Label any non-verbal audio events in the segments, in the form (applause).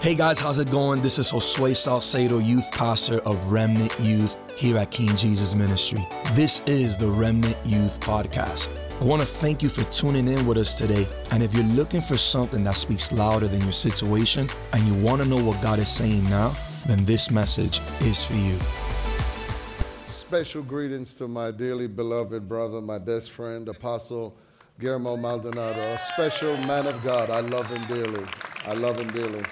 Hey guys, how's it going? This is Josue Salcedo, youth pastor of Remnant Youth here at King Jesus Ministry. This is the Remnant Youth Podcast. I want to thank you for tuning in with us today. And if you're looking for something that speaks louder than your situation and you want to know what God is saying now, then this message is for you. Special greetings to my dearly beloved brother, my best friend, Apostle Guillermo Maldonado, a special man of God. I love him dearly. I love him dearly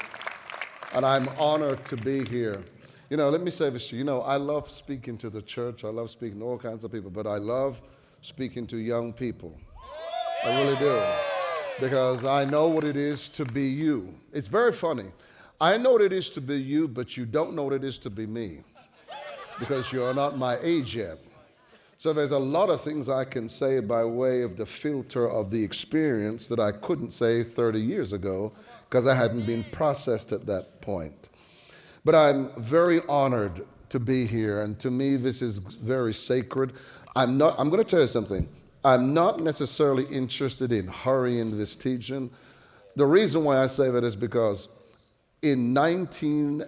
and I'm honored to be here. You know, let me say this to you. You know, I love speaking to the church, I love speaking to all kinds of people, but I love speaking to young people. I really do. Because I know what it is to be you. It's very funny. I know what it is to be you, but you don't know what it is to be me because you're not my age yet. So there's a lot of things I can say by way of the filter of the experience that I couldn't say 30 years ago because I hadn't been processed at that point. But I'm very honored to be here, and to me, this is very sacred. I'm not, I'm going to tell you something. I'm not necessarily interested in hurrying this teaching. The reason why I say that is because in 19,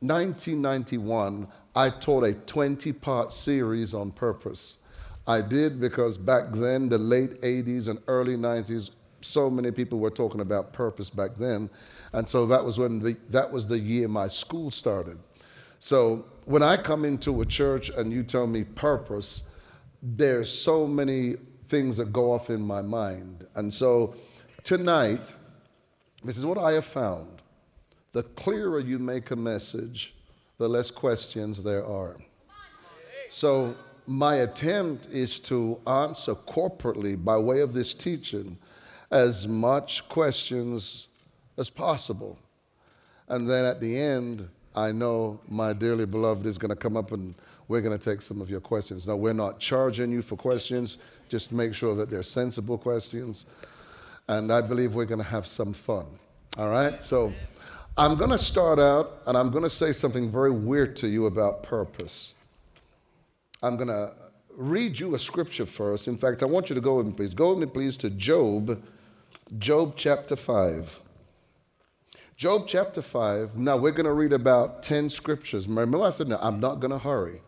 1991, I taught a 20 part series on purpose. I did because back then, the late 80s and early 90s, so many people were talking about purpose back then. And so that was when the, that was the year my school started. So when I come into a church and you tell me purpose, there's so many things that go off in my mind. And so tonight, this is what I have found. The clearer you make a message, the less questions there are. So my attempt is to answer corporately by way of this teaching as much questions as possible. And then at the end, I know my dearly beloved is going to come up and we're going to take some of your questions. Now, we're not charging you for questions, just make sure that they're sensible questions. And I believe we're going to have some fun. All right? So I'm going to start out and I'm going to say something very weird to you about purpose. I'm going to read you a scripture first. In fact, I want you to go with me, please. Go with me, please, to Job Job chapter 5. Job chapter 5. Now we're going to read about 10 scriptures. Remember, I said, no, I'm not going to hurry.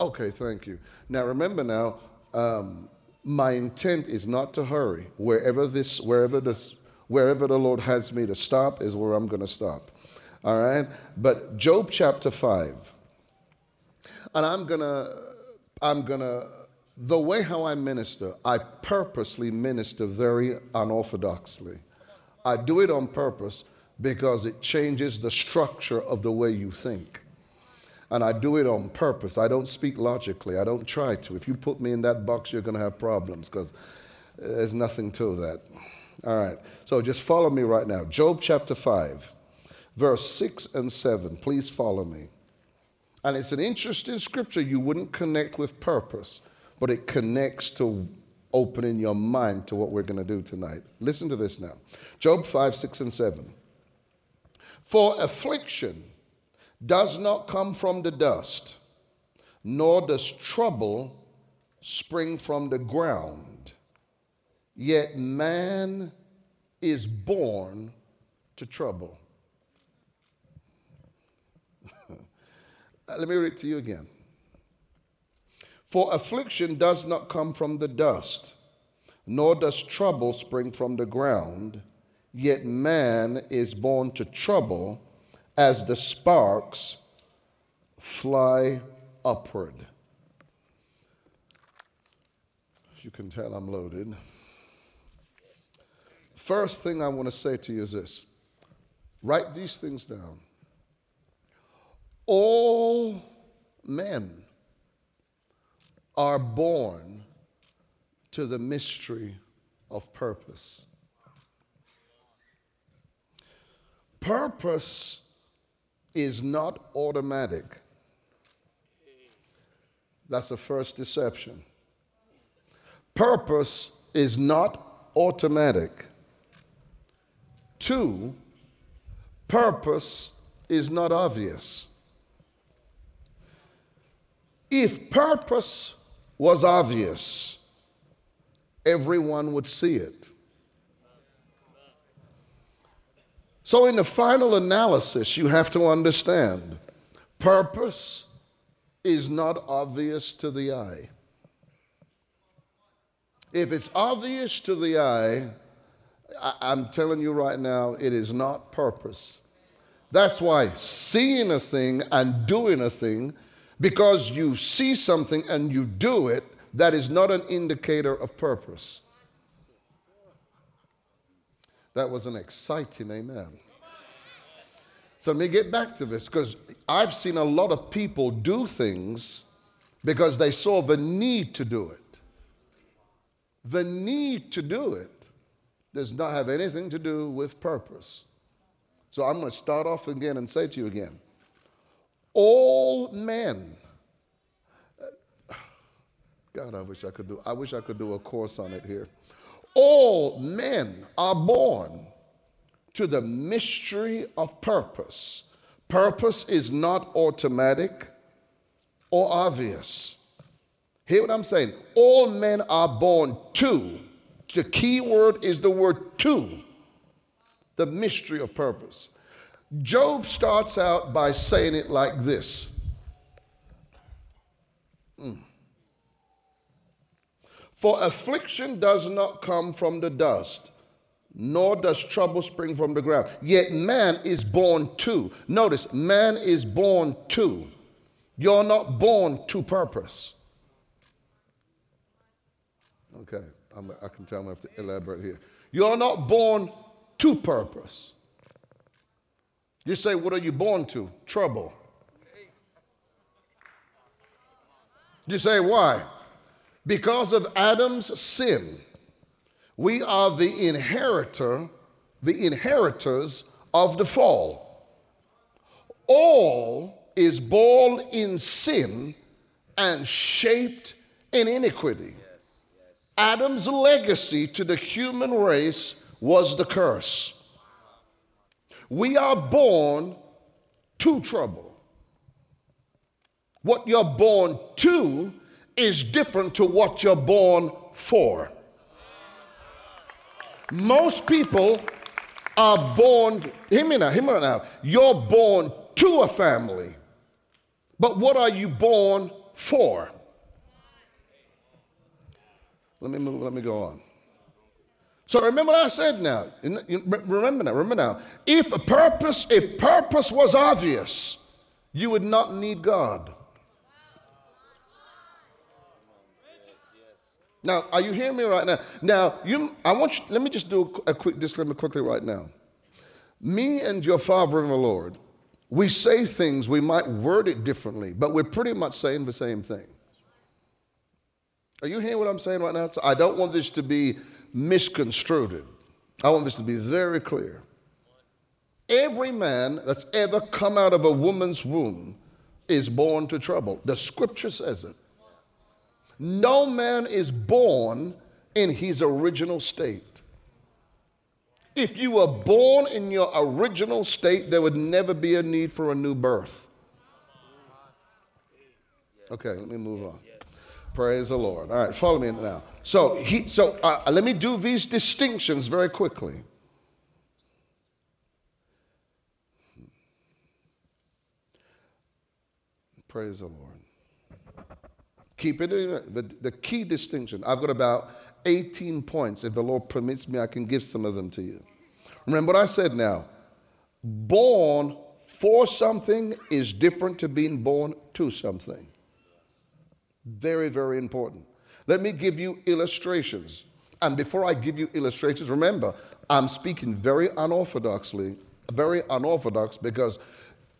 Okay, thank you. Now remember now, um, my intent is not to hurry. Wherever this, wherever this, wherever the Lord has me to stop is where I'm going to stop. All right? But Job chapter 5. And I'm going to, I'm going to, the way how I minister, I purposely minister very unorthodoxly. I do it on purpose because it changes the structure of the way you think. And I do it on purpose. I don't speak logically. I don't try to. If you put me in that box, you're going to have problems because uh, there's nothing to that. All right. So just follow me right now. Job chapter 5, verse 6 and 7. Please follow me. And it's an interesting scripture you wouldn't connect with purpose but it connects to opening your mind to what we're going to do tonight. Listen to this now Job 5, 6, and 7. For affliction does not come from the dust, nor does trouble spring from the ground. Yet man is born to trouble. (laughs) Let me read it to you again. For affliction does not come from the dust, nor does trouble spring from the ground, yet man is born to trouble as the sparks fly upward. You can tell I'm loaded. First thing I want to say to you is this write these things down. All men are born to the mystery of purpose. Purpose is not automatic. That's the first deception. Purpose is not automatic. Two, purpose is not obvious. If purpose was obvious, everyone would see it. So, in the final analysis, you have to understand purpose is not obvious to the eye. If it's obvious to the eye, I, am telling you right now, it is not purpose. That's why seeing a thing and doing a thing, because you see something and you do it, that is not an indicator of purpose. That was an exciting amen. So let me get back to this because I've seen a lot of people do things because they saw the need to do it. The need to do it does not have anything to do with purpose. So I'm going to start off again and say to you again all men. God, I wish I could do I wish I could do a course on it here. All men are born to the mystery of purpose. Purpose is not automatic or obvious. Hear what I'm saying? All men are born to the key word is the word to, the mystery of purpose. Job starts out by saying it like this. Mm. For affliction does not come from the dust, nor does trouble spring from the ground. Yet man is born to. Notice, man is born to. You're not born to purpose. Okay. I'm, i can tell I have to elaborate here. You're not born to purpose. You say, What are you born to? Trouble. You say, Why? Because of Adam's sin, we are the inheritor, the inheritors of the fall. All is born in sin and shaped in iniquity. Adam's legacy to the human race was the curse. We are born to trouble. What you're born to is different to what you're born for. Most people are born, hear me now, hear me now. You're born to a family, but what are you born for? Let me move, let me go on. So remember what I said now. Remember now, remember now. If a purpose, if purpose was obvious, you would not need God. Now, are you hearing me right now? Now, you, I want you, let me just do a, quick disclaimer quickly right now. Me and your Father in the Lord, we say things, we might word it differently, but we're pretty much saying the same thing. Are you hearing what I'm saying right now? So I don't want this to be misconstrued. I want this to be very clear. Every man that's ever come out of a woman's womb is born to trouble. The scripture says it. No man is born in his original state. If you were born in your original state, there would never be a need for a new birth. Okay, let me move on. Praise the Lord. All right, follow me now. So, he, so uh, let me do these distinctions very quickly. Praise the Lord. Keep it in the, the key distinction. I've got about 18 points. If the Lord permits me, I can give some of them to you. Remember what I said now. Born for something is different to being born to something. Very, very important. Let me give you illustrations. And before I give you illustrations, remember, I'm speaking very unorthodoxly, very unorthodox because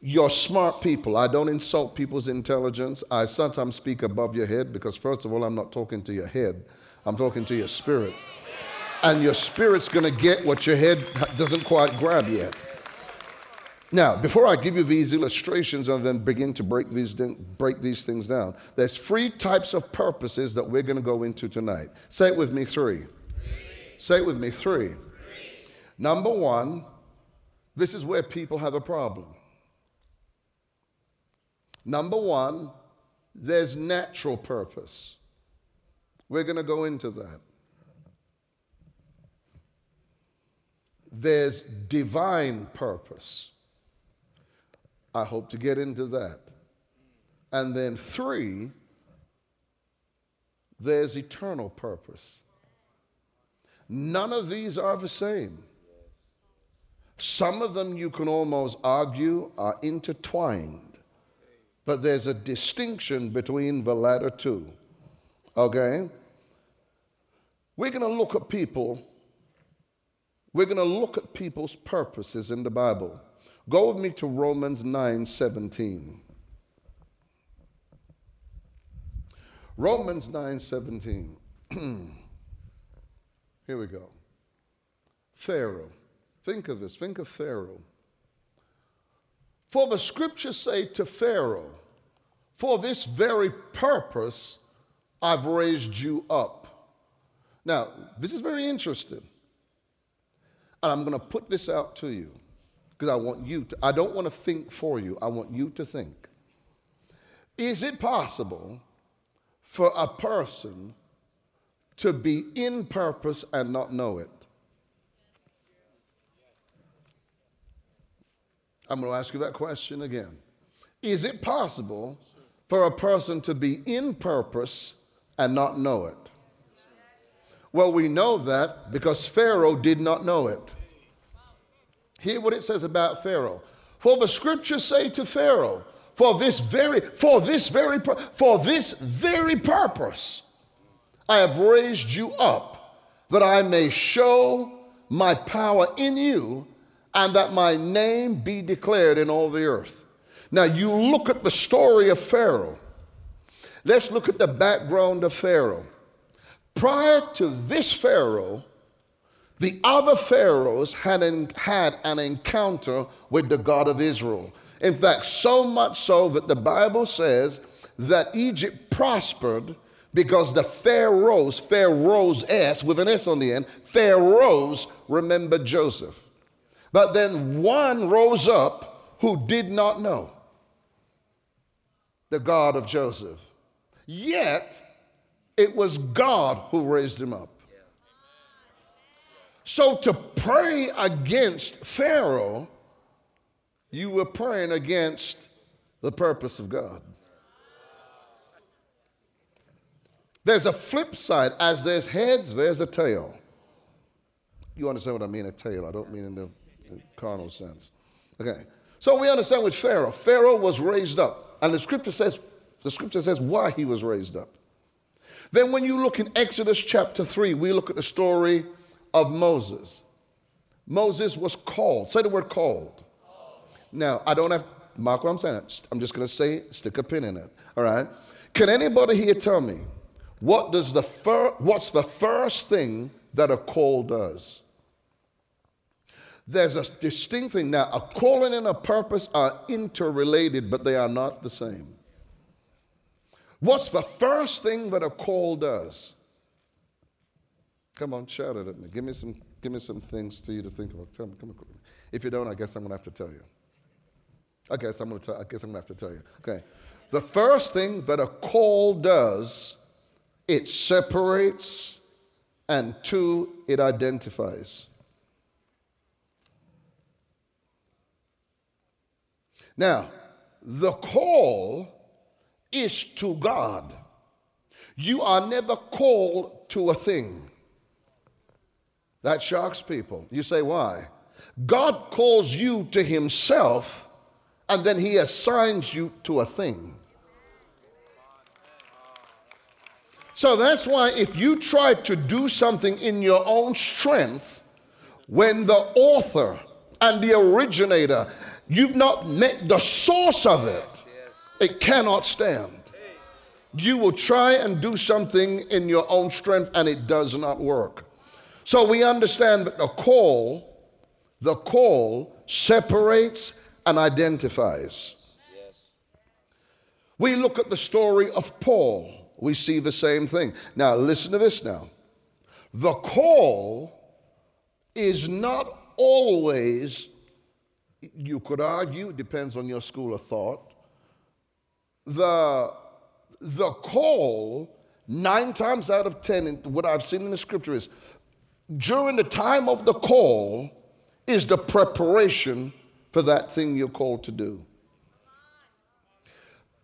you're smart people. I don't insult people's intelligence. I sometimes speak above your head because, first of all, I'm not talking to your head, I'm talking to your spirit. And your spirit's to get what your head doesn't quite grab yet. Now, before I give you these illustrations and then begin to break these, break these things down, there's three types of purposes that we're going to go into tonight. Say it with me three. three. Say it with me three. three. Number one, this is where people have a problem. Number one, there's natural purpose. We're going to go into that. there's divine purpose. I hope to get into that. And then three, there's eternal purpose. None of these are the same. Some of them you can almost argue are intertwined, but there's a distinction between the latter two. Okay? We're going to look at people, we're going to look at people's purposes in the Bible. Go with me to Romans 9 17. Romans 9 17. (clears throat) Here we go. Pharaoh. Think of this. Think of Pharaoh. For the scriptures say to Pharaoh, For this very purpose I've raised you up. Now, this is very interesting. And I'm going to put this out to you because I want you to, I don't want to think for you, I want you to think. Is it possible for a person to be in purpose and not know it? I'm going to ask you that question again. Is it possible for a person to be in purpose and not know it? Well, we know that because Pharaoh did not know it. Hear what it says about Pharaoh. For the scriptures say to Pharaoh, for this very, for this very, for this very purpose, I have raised you up that I may show my power in you and that my name be declared in all the earth. Now, you look at the story of Pharaoh. Let's look at the background of Pharaoh. Prior to this Pharaoh, the other pharaohs had, an, had an encounter with the God of Israel. In fact, so much so that the Bible says that Egypt prospered because the pharaohs, pharaohs S with an S on the end, pharaohs remembered Joseph. But then one rose up who did not know the God of Joseph. Yet it was God who raised him up. So to pray against Pharaoh, you were praying against the purpose of God. There's a flip side. As there's heads, there's a tail. You understand what I mean, a tail? I don't mean in the carnal sense. Okay. So we understand with Pharaoh. Pharaoh was raised up. And the scripture says, the scripture says why he was raised up. Then when you look in Exodus chapter 3, we look at the story of Moses. Moses was called. Say the word called. Now, I don't have, mark what I'm saying. I'm just going to say, stick a pin in it. All right. Can anybody here tell me what does the fir- what's the first thing that a call does? There's a distinct thing. Now, a calling and a purpose are interrelated, but they are not the same. What's the first thing that a call does? Come on, shout it at me. Give me some, give me some things to you to think about. Tell me, come on. If you don't, I guess I'm gonna have to tell you. I guess I'm gonna tell, I guess I'm gonna have to tell you. Okay. The first thing that a call does, it separates, and two, it identifies. Now, the call is to God. You are never called to a thing. That shocks people. You say, why? God calls you to Himself and then He assigns you to a thing. So that's why if you try to do something in your own strength, when the author and the originator You've not met the source of it. It cannot stand. You will try and do something in your own strength and it does not work. So we understand that the call, the call separates and identifies. We look at the story of Paul, we see the same thing. Now, listen to this now. The call is not always you could argue, depends on your school of thought, the, the call, nine times out of ten, what I've seen in the scripture is during the time of the call, is the preparation for that thing you're called to do.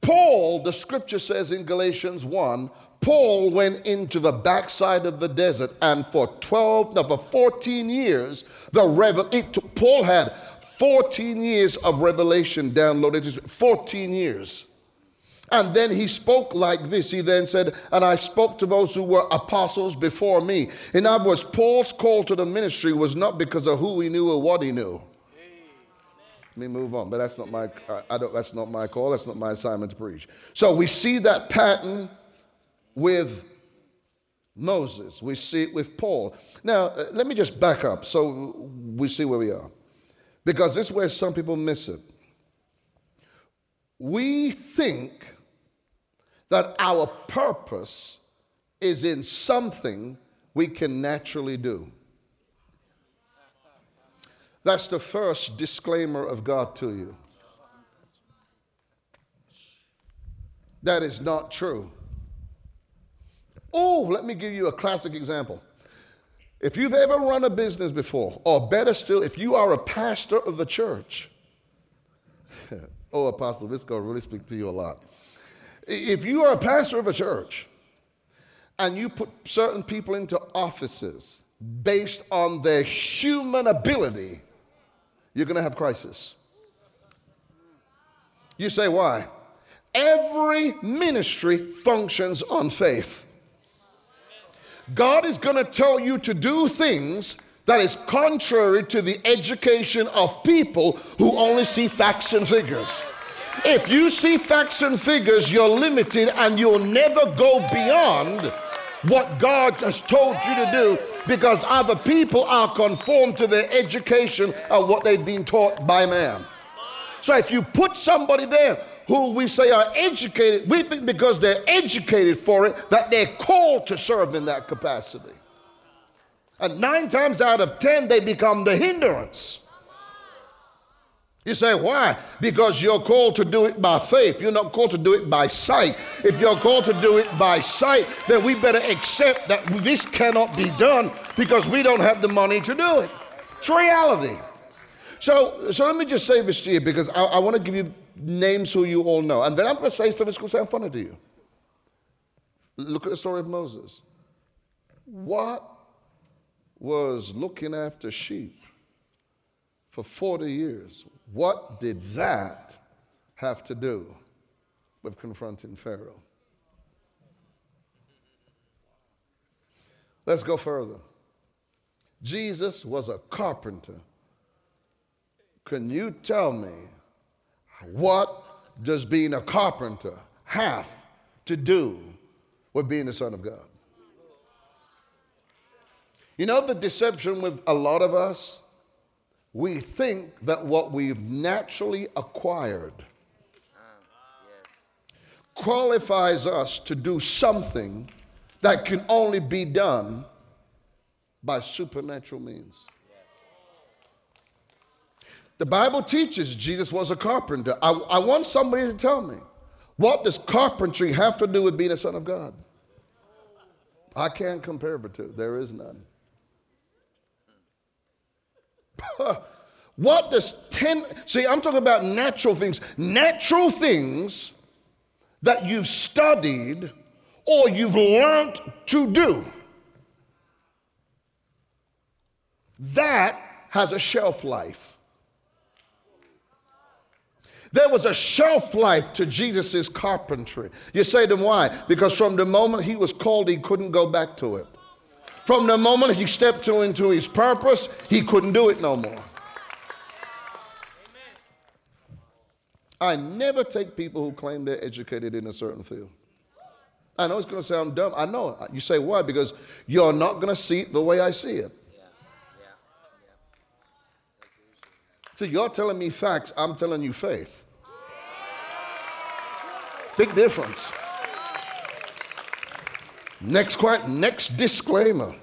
Paul, the scripture says in Galatians 1, Paul went into the backside of the desert, and for 12, no, for 14 years, the revel- it, took Paul had 14 years of revelation downloaded. 14 years. And then he spoke like this. He then said, And I spoke to those who were apostles before me. In other words, Paul's call to the ministry was not because of who he knew or what he knew. Let me move on, but that's not my I don't that's not my call, that's not my assignment to preach. So we see that pattern with Moses. We see it with Paul. Now, uh, let me just back up so we see where we are. Because this is where some people miss it. We think that our purpose is in something we can naturally do. That's the first disclaimer of God to you. That is not true. Oh, let me give you a classic example. If you've ever run a business before, or better still, if you are a pastor of a church, (laughs) oh, Apostle, this is going to really speak to you a lot. If you are a pastor of a church and you put certain people into offices based on their human ability, you're going to have crisis. You say, why? Every ministry functions on faith. God is going to tell you to do things that is contrary to the education of people who only see facts and figures. If you see facts and figures, you're limited and you'll never go beyond what God has told you to do because other people are conformed to their education and what they've been taught by man. So if you put somebody there who we say are educated, we think because they're educated for it that they're called to serve in that capacity. And nine times out of ten, they become the hindrance. You say, why? Because you're called to do it by faith. You're not called to do it by sight. If you're called to do it by sight, then we better accept that this cannot be done because we don't have the money to do it. It's reality. So, so let me just say this to you because I, I want to give you names who you all know. And then I'm going to say something that's going to sound funny to you. Look at the story of Moses. What was looking after sheep for 40 years? What did that have to do with confronting Pharaoh? Let's go further. Jesus was a carpenter. Can you tell me what does being a carpenter have to do with being the Son of God? You know the deception with a lot of us? We think that what we've naturally acquired qualifies us to do something that can only be done by supernatural means. The Bible teaches Jesus was a carpenter. I, I, want somebody to tell me what does carpentry have to do with being a son of God? I can't compare the two. There is none. (laughs) what does ten see? I'm talking about natural things. Natural things that you've studied or you've learned to do. That has a shelf life. There was a shelf life to Jesus' carpentry. You say to him, why? Because from the moment he was called, he couldn't go back to it. From the moment he stepped into his purpose, he couldn't do it no more. I never take people who claim they're educated in a certain field. I know it's going to sound dumb. I know. You say why? Because you're not going to see it the way I see it. So you're telling me facts, I'm telling you faith. Big difference. Next quite next disclaimer.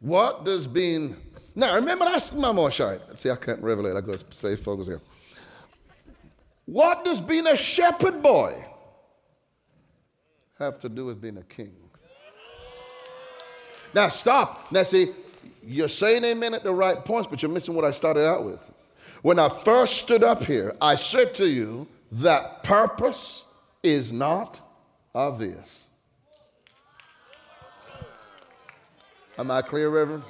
What does being now remember that's my shy. See, I can't revelate, I gotta stay focused here. What does being a shepherd boy have to do with being a king? Now stop. Now see, you're saying amen at the right points, but you're missing what I started out with. When I first stood up here, I said to you that purpose is not obvious. Am I clear, Reverend?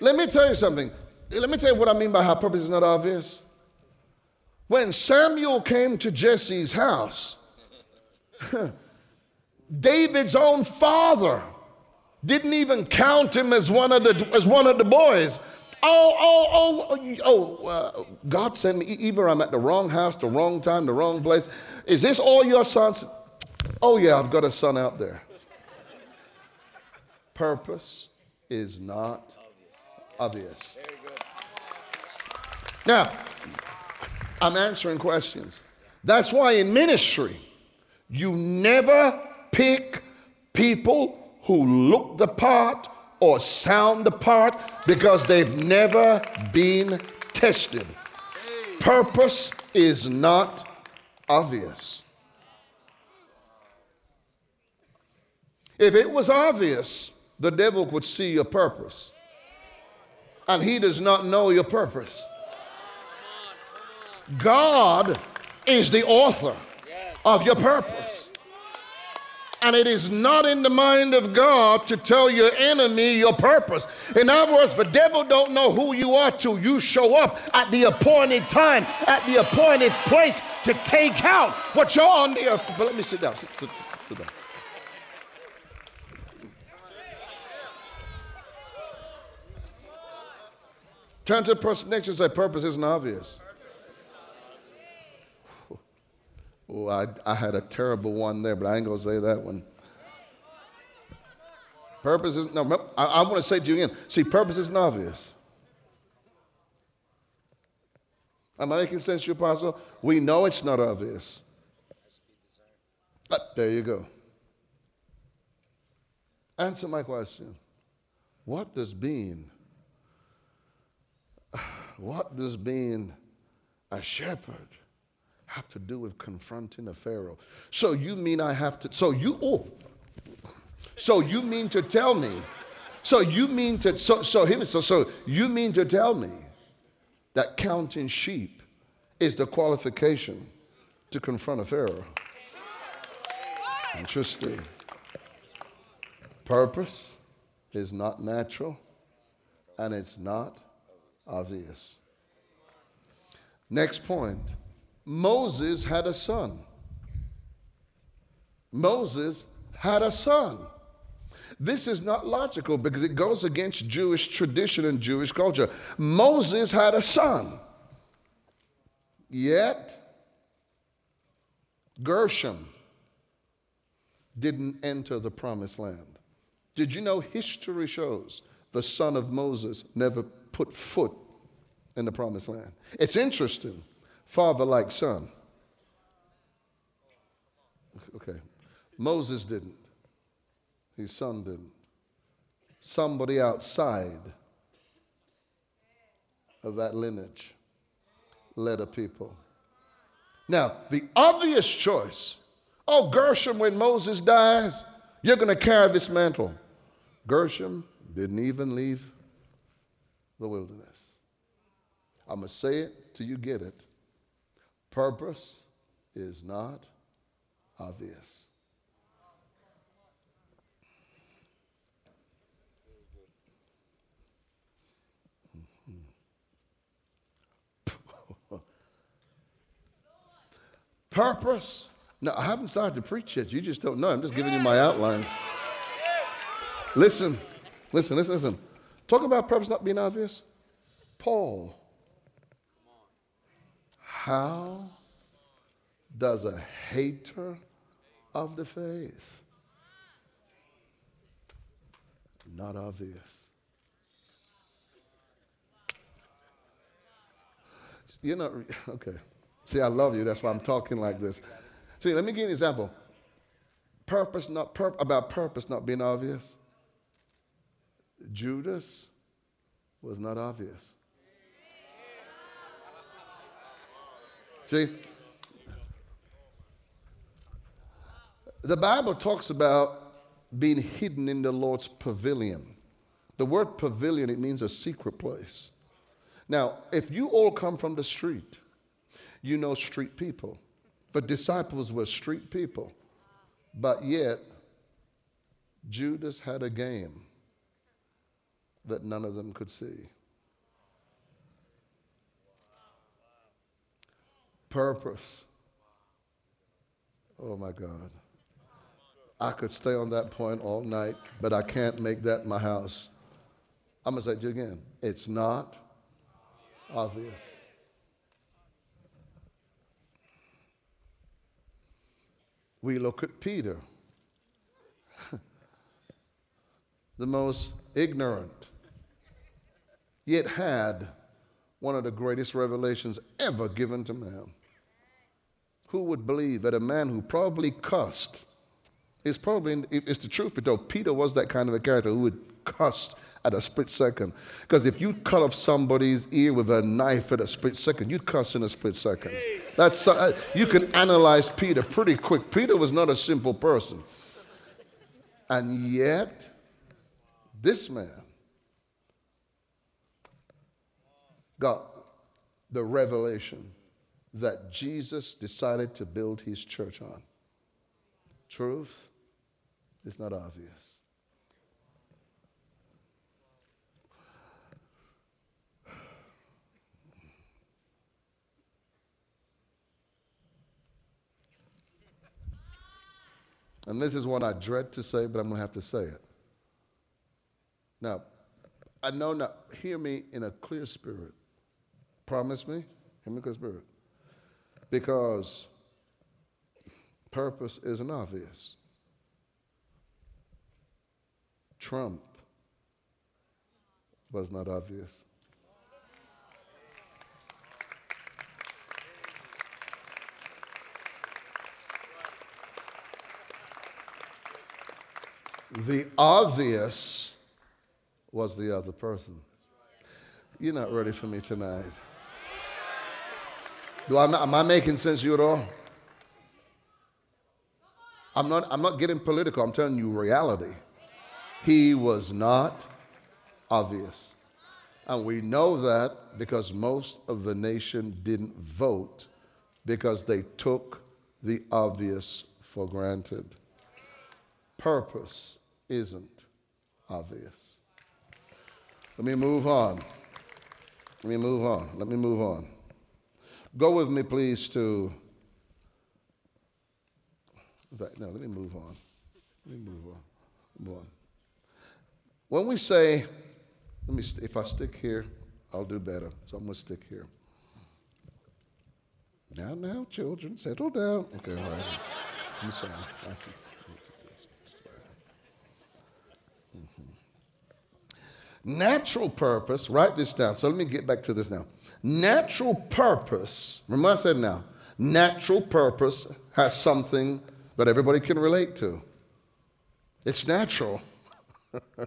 Let me tell you something. Let me tell you what I mean by how purpose is not obvious. When Samuel came to Jesse's house, (laughs) David's own father didn't even count him as one of the, as one of the boys. Oh, oh, oh, oh, uh, God sent me. Either I'm at the wrong house, the wrong time, the wrong place. Is this all your sons? Oh, yeah, I've got a son out there. Purpose is not obvious. Now, I'm answering questions. That's why in ministry, you never pick people who look the part or sound the part because they've never been tested. Purpose is not obvious. If it was obvious, the devil could see your purpose. And he does not know your purpose. God is the author of your purpose. And it is not in the mind of God to tell your enemy your purpose. In other words, the devil don't know who you are till you show up at the appointed time, at the appointed place to take out what you're on the earth. But let me sit down. Sit, sit, sit down. Turn to the person next to you and say, purpose isn't obvious. Oh, I, I had a terrible one there, but I ain't going to say that one. Purpose is, no, I, I want to say to you again see, purpose isn't obvious. Am I making sense to you, Apostle? We know it's not obvious. But there you go. Answer my question. What does being, what does being a shepherd have to do with confronting a Pharaoh. So you mean I have to, so you, oh, so you mean to tell me, so you mean to, so, so, him, so, so you mean to tell me that counting sheep is the qualification to confront a Pharaoh? Interesting. Purpose is not natural and it's not obvious. Next point Moses had a son. Moses had a son. This is not logical because it goes against Jewish tradition and Jewish culture. Moses had a son. Yet, Gershom didn't enter the promised land. Did you know history shows the son of Moses never put foot in the promised land? It's interesting father like son. Okay. Moses didn't. His son didn't. Somebody outside of that lineage led a people. Now, the obvious choice oh, Gershom, when Moses dies, you're going to carry this mantle. Gershom didn't even leave the wilderness. I'm going to say it till you get it. Purpose is not obvious. Mm-hmm. (laughs) Purpose. No, I haven't started to preach yet. You just don't know. I'm just giving you my outlines. Listen, listen, listen, listen. Talk about purpose not being obvious. Paul how does a hater of the faith not obvious? You're not, (laughs) okay. See, I love you. That's why I'm talking like this. See, let me give you an example. Purpose not pur- about purpose not being obvious. Judas was not obvious. See? The Bible talks about being hidden in the Lord's pavilion. The word pavilion, it means a secret place. Now, if you all come from the street, you know street people. The disciples were street people. But yet, Judas had a game that none of them could see. Purpose. Oh my God. I could stay on that point all night, but I can't make that my house. I'm going to say it again. It's not obvious. We look at Peter, (laughs) the most ignorant, yet had one of the greatest revelations ever given to man. Who would believe that a man who probably cussed is probably, if it's the truth be told, Peter was that kind of a character who would cuss at a split second. Because if you cut off somebody's ear with a knife at a split second, you'd cuss in a split second. That's uh, you can analyze Peter pretty quick. Peter was not a simple person, and yet this man got the revelation that Jesus decided to build his church on. Truth is not obvious. And this is one I dread to say, but I'm going to have to say it. Now, I know now, hear me in a clear spirit. Promise me, in spirit. Because purpose isn't obvious. Trump was not obvious. The obvious was the other person. You're not ready for me tonight. Do I, am I making sense to you at all? I'm not, I'm not getting political. I'm telling you reality. He was not obvious. And we know that because most of the nation didn't vote because they took the obvious for granted. Purpose isn't obvious. Let me move on. Let me move on. Let me move on. Go with me, please, to. No, let me move on. Let me move on. Move on. When we say, let me, if I stick here, I'll do better. So I'm going to stick here. Now, now, children, settle down. Okay, all right. I'm sorry. Mm-hmm. Natural purpose, write this down. So let me get back to this now. Natural purpose, remember I said now, natural purpose has something that everybody can relate to. It's natural. (laughs)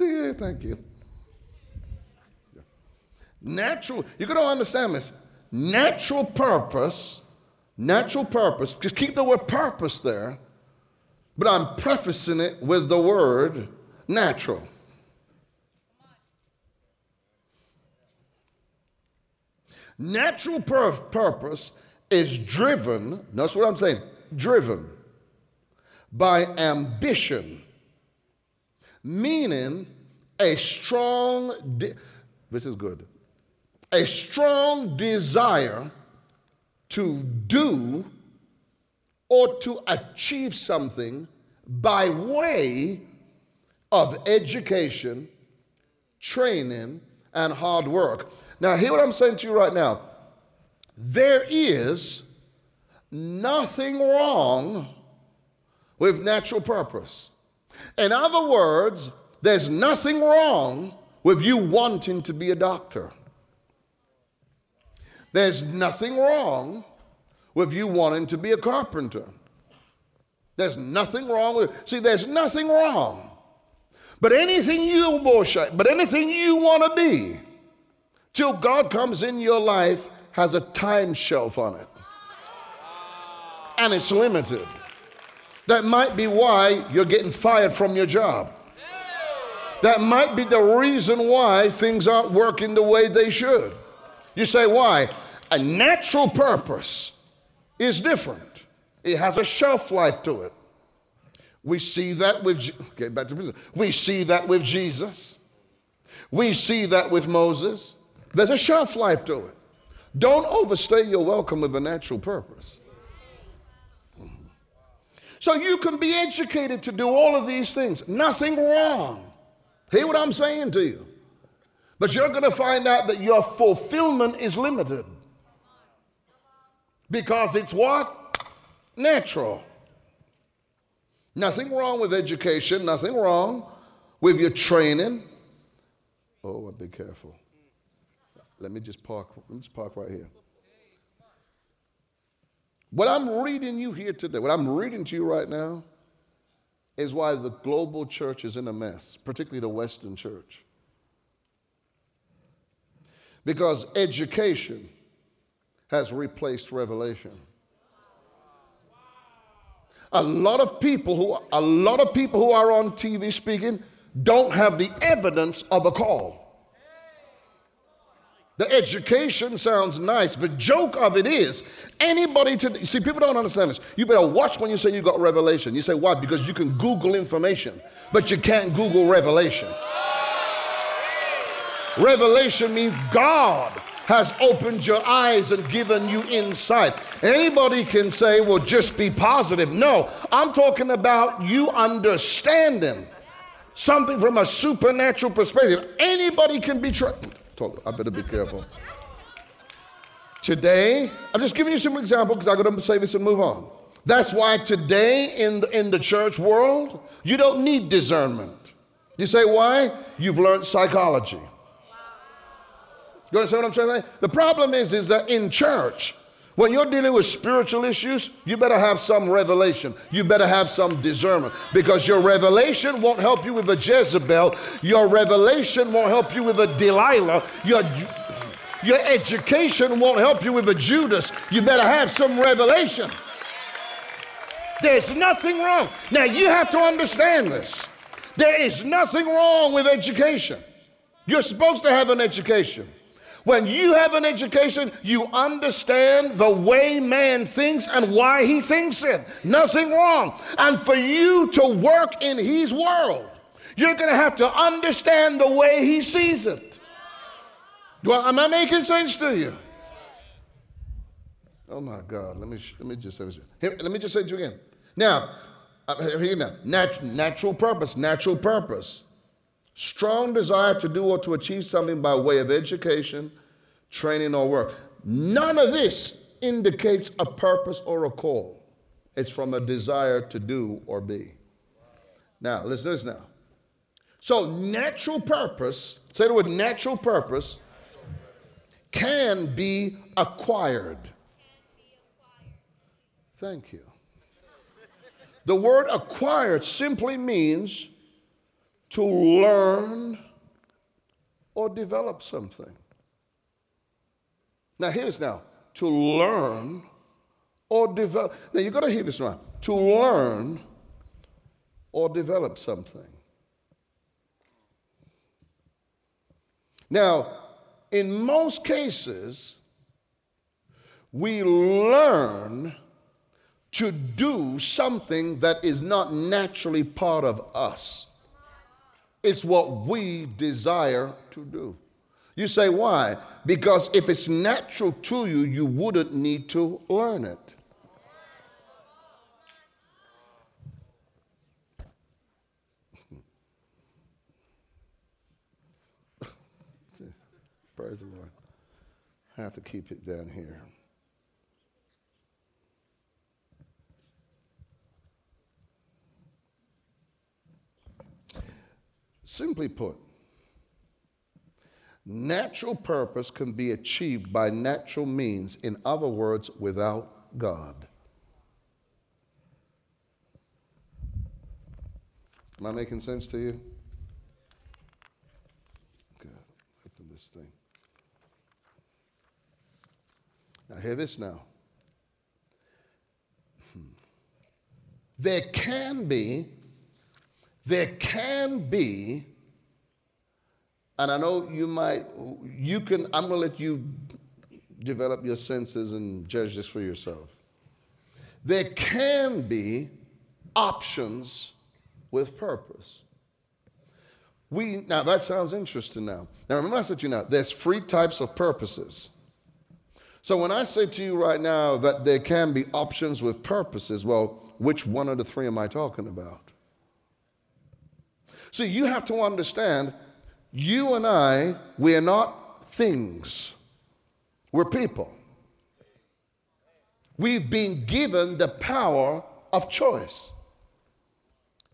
yeah, thank you. Natural, you got to understand this. Natural purpose, natural purpose, just keep the word purpose there, but I'm prefacing it with the word natural. Natural pur- purpose is driven, that's what I'm saying, driven by ambition, meaning a strong, de- this is good, a strong desire to do or to achieve something by way of education, training, and hard work. Now, hear what I'm saying to you right now. There is nothing wrong with natural purpose. In other words, there's nothing wrong with you wanting to be a doctor. There's nothing wrong with you wanting to be a carpenter. There's nothing wrong with, see, there's nothing wrong but anything you bullshit, but anything you want to be, till God comes in your life, has a time shelf on it. And it's limited. That might be why you're getting fired from your job. That might be the reason why things aren't working the way they should. You say, why? A natural purpose is different, it has a shelf life to it. We see that with, get back to business. We see that with Jesus. We see that with Moses. There's a shelf life to it. Don't overstay your welcome with a natural purpose. So you can be educated to do all of these things. Nothing wrong. Hear what I'm saying to you. But you're going to find out that your fulfillment is limited. Because it's what? Natural. Nothing wrong with education, nothing wrong with your training. Oh, I'll be careful. Let me just park, let me just park right here. What I'm reading you here today, what I'm reading to you right now, is why the global church is in a mess, particularly the Western church. Because education has replaced revelation. A lot of people who a lot of people who are on TV speaking don't have the evidence of a call. The education sounds nice. The joke of it is anybody to see people don't understand this. You better watch when you say you got revelation. You say why? Because you can Google information, but you can't Google revelation. Revelation means God has opened your eyes and given you insight. Anybody can say, well, just be positive. No, I'm talking about you understanding something from a supernatural perspective. Anybody can be trained. I better be careful. Today, I'm just giving you some example because I'm going to say this and move on. That's why today in the, in the church world, you don't need discernment. You say, why? You've learned psychology. You understand what I'm trying to say? The problem is, is that in church, when you're dealing with spiritual issues, you better have some revelation. You better have some discernment because your revelation won't help you with a Jezebel. Your revelation won't help you with a Delilah. Your, your education won't help you with a Judas. You better have some revelation. There's nothing wrong. Now, you have to understand this. There is nothing wrong with education. You're supposed to have an education. When you have an education, you understand the way man thinks and why he thinks it. Nothing wrong. And for you to work in his world, you're going to have to understand the way he sees it. Do I, am I making sense to you? Oh my God! Let me let me just say this. Here, let me just say it to you again. Now, uh, here now. Nat- natural purpose. Natural purpose strong desire to do or to achieve something by way of education, training, or work. None of this indicates a purpose or a call. It's from a desire to do or be. Now, listen to this now. So, natural purpose, say the word natural purpose, can be acquired. Thank you. The word acquired simply means to learn or develop something. Now, here's now to learn or develop. Now, you've got to hear this now. To learn or develop something. Now, in most cases, we learn to do something that is not naturally part of us. It's what we desire to do. You say, why? Because if it's natural to you, you wouldn't need to learn it. (laughs) Praise the Lord. I have to keep it down here. Simply put, natural purpose can be achieved by natural means, in other words, without God. Am I making sense to you? Good. Open this thing. Now, hear this now. Hmm. There can be there can be and I know you might, you can, I'm to let you develop your senses and judge this for yourself. There can be options with purpose. We, now that sounds interesting now. Now remember I said to you now, there's three types of purposes. So when I say to you right now that there can be options with purposes, well, which one of the three am I talking about? See, you have to understand, you and I, we are not things. We're people. We've been given the power of choice.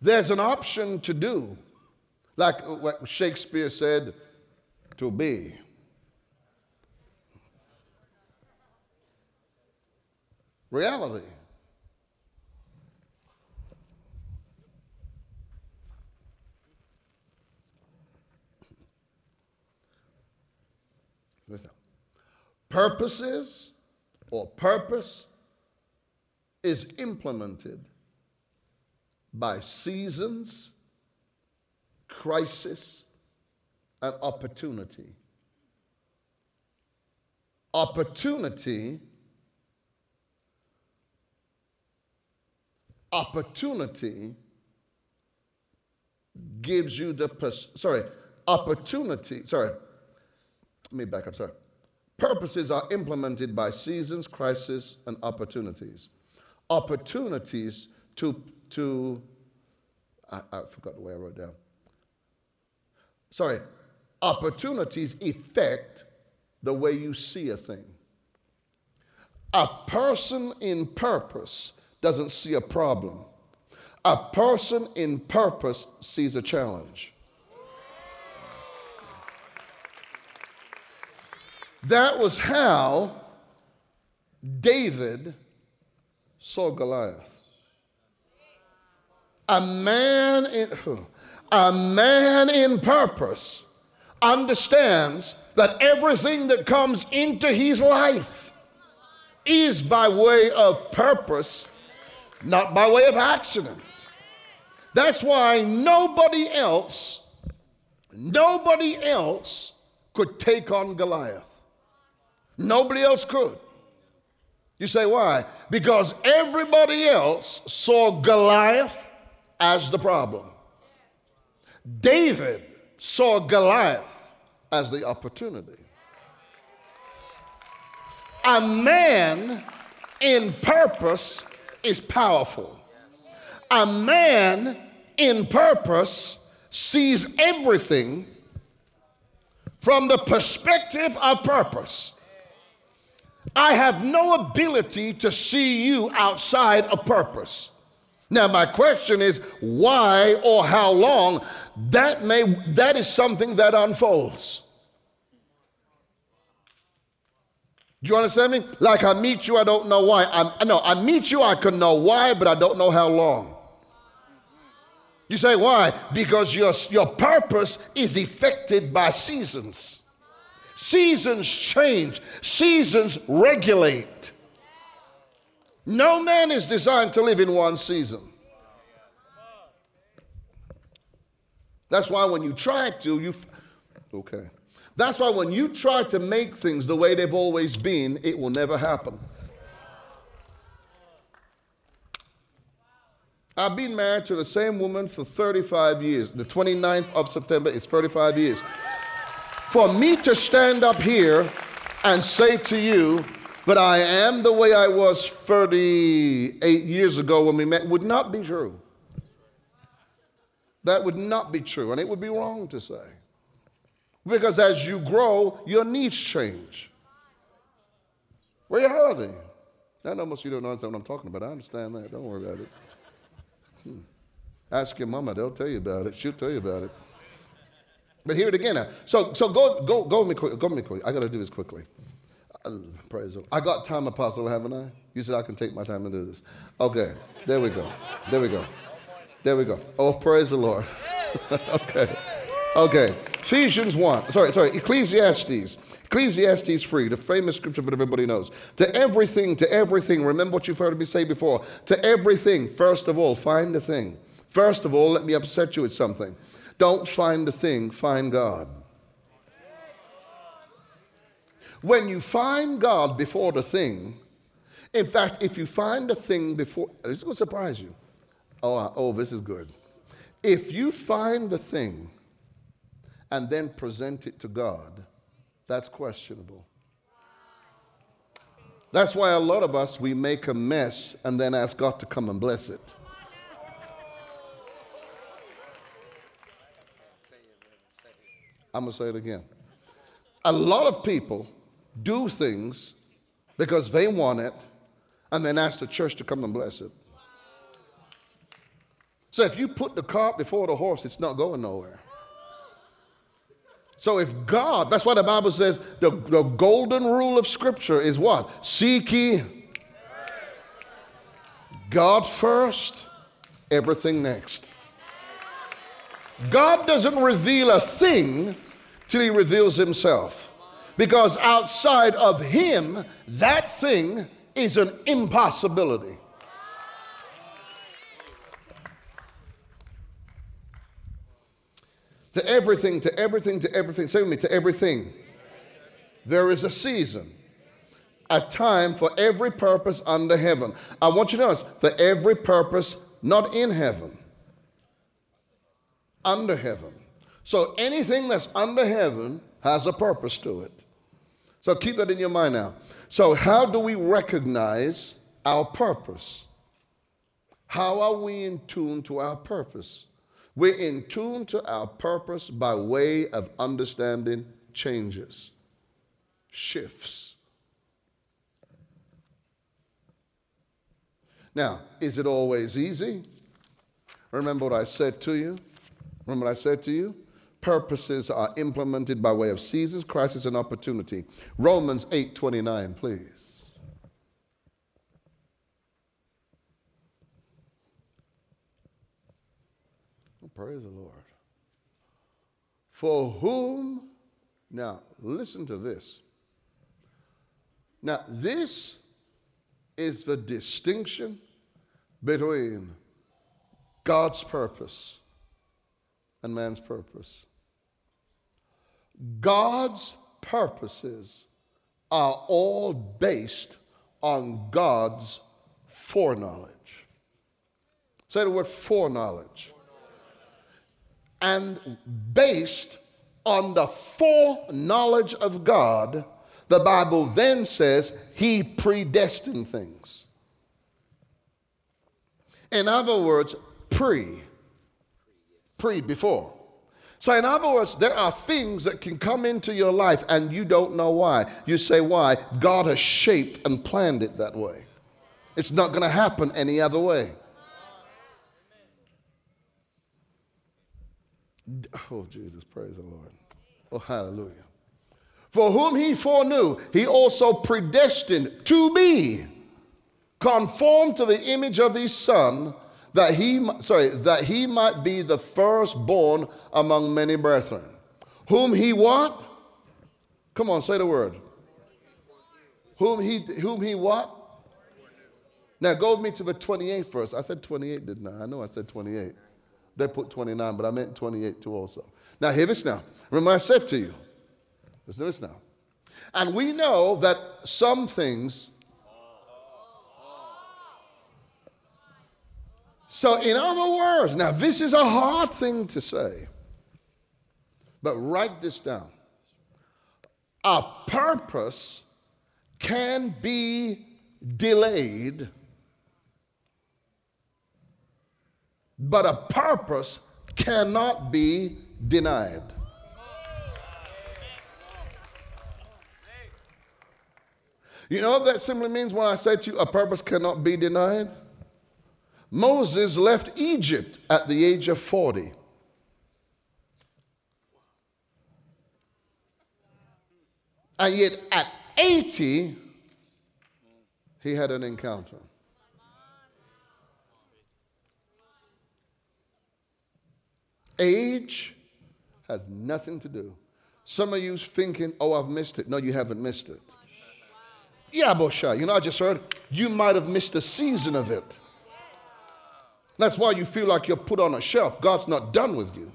There's an option to do, like what Shakespeare said, to be. Reality. Listen. Purposes or purpose is implemented by seasons, crisis, and opportunity. Opportunity, opportunity gives you the, pers- sorry, opportunity, sorry, let me back up, sorry. Purposes are implemented by seasons, crises, and opportunities. Opportunities to, to I, I forgot the way I wrote down. Sorry, opportunities affect the way you see a thing. A person in purpose doesn't see a problem. A person in purpose sees a challenge. That was how David saw Goliath. A man in, a man in purpose understands that everything that comes into his life is by way of purpose, not by way of accident. That's why nobody else, nobody else could take on Goliath. Nobody else could. You say, why? Because everybody else saw Goliath as the problem. David saw Goliath as the opportunity. A man in purpose is powerful. A man in purpose sees everything from the perspective of purpose. I have no ability to see you outside of purpose. Now, my question is why or how long? That, may, that is something that unfolds. Do you understand me? Like I meet you, I don't know why. i no, I meet you, I can know why, but I don't know how long. You say why? Because your, your purpose is affected by seasons. Seasons change, seasons regulate. No man is designed to live in one season. That's why when you try to, you. Okay. That's why when you try to make things the way they've always been, it will never happen. I've been married to the same woman for 35 years. The 29th of September is 35 years. For me to stand up here and say to you, that I am the way I was 38 years ago when we met would not be true. That would not be true, and it would be wrong to say. Because as you grow, your needs change. Reality. I know most of you don't know what I'm talking about. I understand that. Don't worry about it. Hmm. Ask your mama, they'll tell you about it. She'll tell you about it. But hear it again now. So, so go, go, go with me quick. Go with me quick. I got to do this quickly. Uh, praise the Lord. I got time, Apostle, haven't I? You said I can take my time and do this. Okay, there we go. There we go. There we go. Oh, praise the Lord. (laughs) okay. Okay. Ephesians 1. Sorry, sorry. Ecclesiastes. Ecclesiastes 3, the famous scripture that everybody knows. To everything, to everything. Remember what you've heard me say before. To everything, first of all, find the thing. First of all, let me upset you with something. Don't find the thing, find God. When you find God before the thing, in fact, if you find the thing before, this is going to surprise you. Oh, uh, oh, this is good. If you find the thing and then present it to God, that's questionable. That's why a lot of us, we make a mess and then ask God to come and bless it. I'm going to say it again. A lot of people do things because they want it and then ask the church to come and bless it. So if you put the cart before the horse, it's not going nowhere. So if God, that's why the Bible says the, the golden rule of Scripture is what? Seek ye God first, everything next. God doesn't reveal a thing till he reveals himself. Because outside of him, that thing is an impossibility. To everything, to everything, to everything. Say with me, to everything. There is a season, a time for every purpose under heaven. I want you to notice for every purpose not in heaven, under heaven. So anything that's under heaven has a purpose to it. So keep that in your mind now. So, how do we recognize our purpose? How are we in tune to our purpose? We're in tune to our purpose by way of understanding changes, shifts. Now, is it always easy? Remember what I said to you? Remember what I said to you? Purposes are implemented by way of seasons, crisis, and opportunity. Romans 8 29, please. Oh, praise the Lord. For whom, now listen to this. Now, this is the distinction between God's purpose and man's purpose. God's purposes are all based on God's foreknowledge. Say the word foreknowledge and based on the foreknowledge of God, the Bible then says he predestined things. In other words, pre, pre, before. So, in other words, there are things that can come into your life and you don't know why. You say, Why? God has shaped and planned it that way. It's not going to happen any other way. Oh, Jesus, praise the Lord. Oh, hallelujah. For whom he foreknew, he also predestined to be conformed to the image of his son, that he sorry, that he might be the firstborn among many brethren. Whom he what? Come on, say the word. Whom he whom he what? Now go with me to the 28th verse. I said 28, didn't I? I know I said 28. They put 29, but I meant 28 too also. Now, hear this now. Remember, I said to you, listen to this now. And we know that some things. So, in other words, now this is a hard thing to say, but write this down. A purpose can be delayed but a purpose cannot be denied. You know what that simply means when I say to you, a purpose cannot be denied? Moses left Egypt at the age of 40. And yet at 80, he had an encounter. Age has nothing to do. Some of you thinking, oh, I've missed it. No, you haven't missed it. Yeah, Bosha. You know, I just heard you might have missed a season of it. That's why you feel like you're put on a shelf. God's not done with you,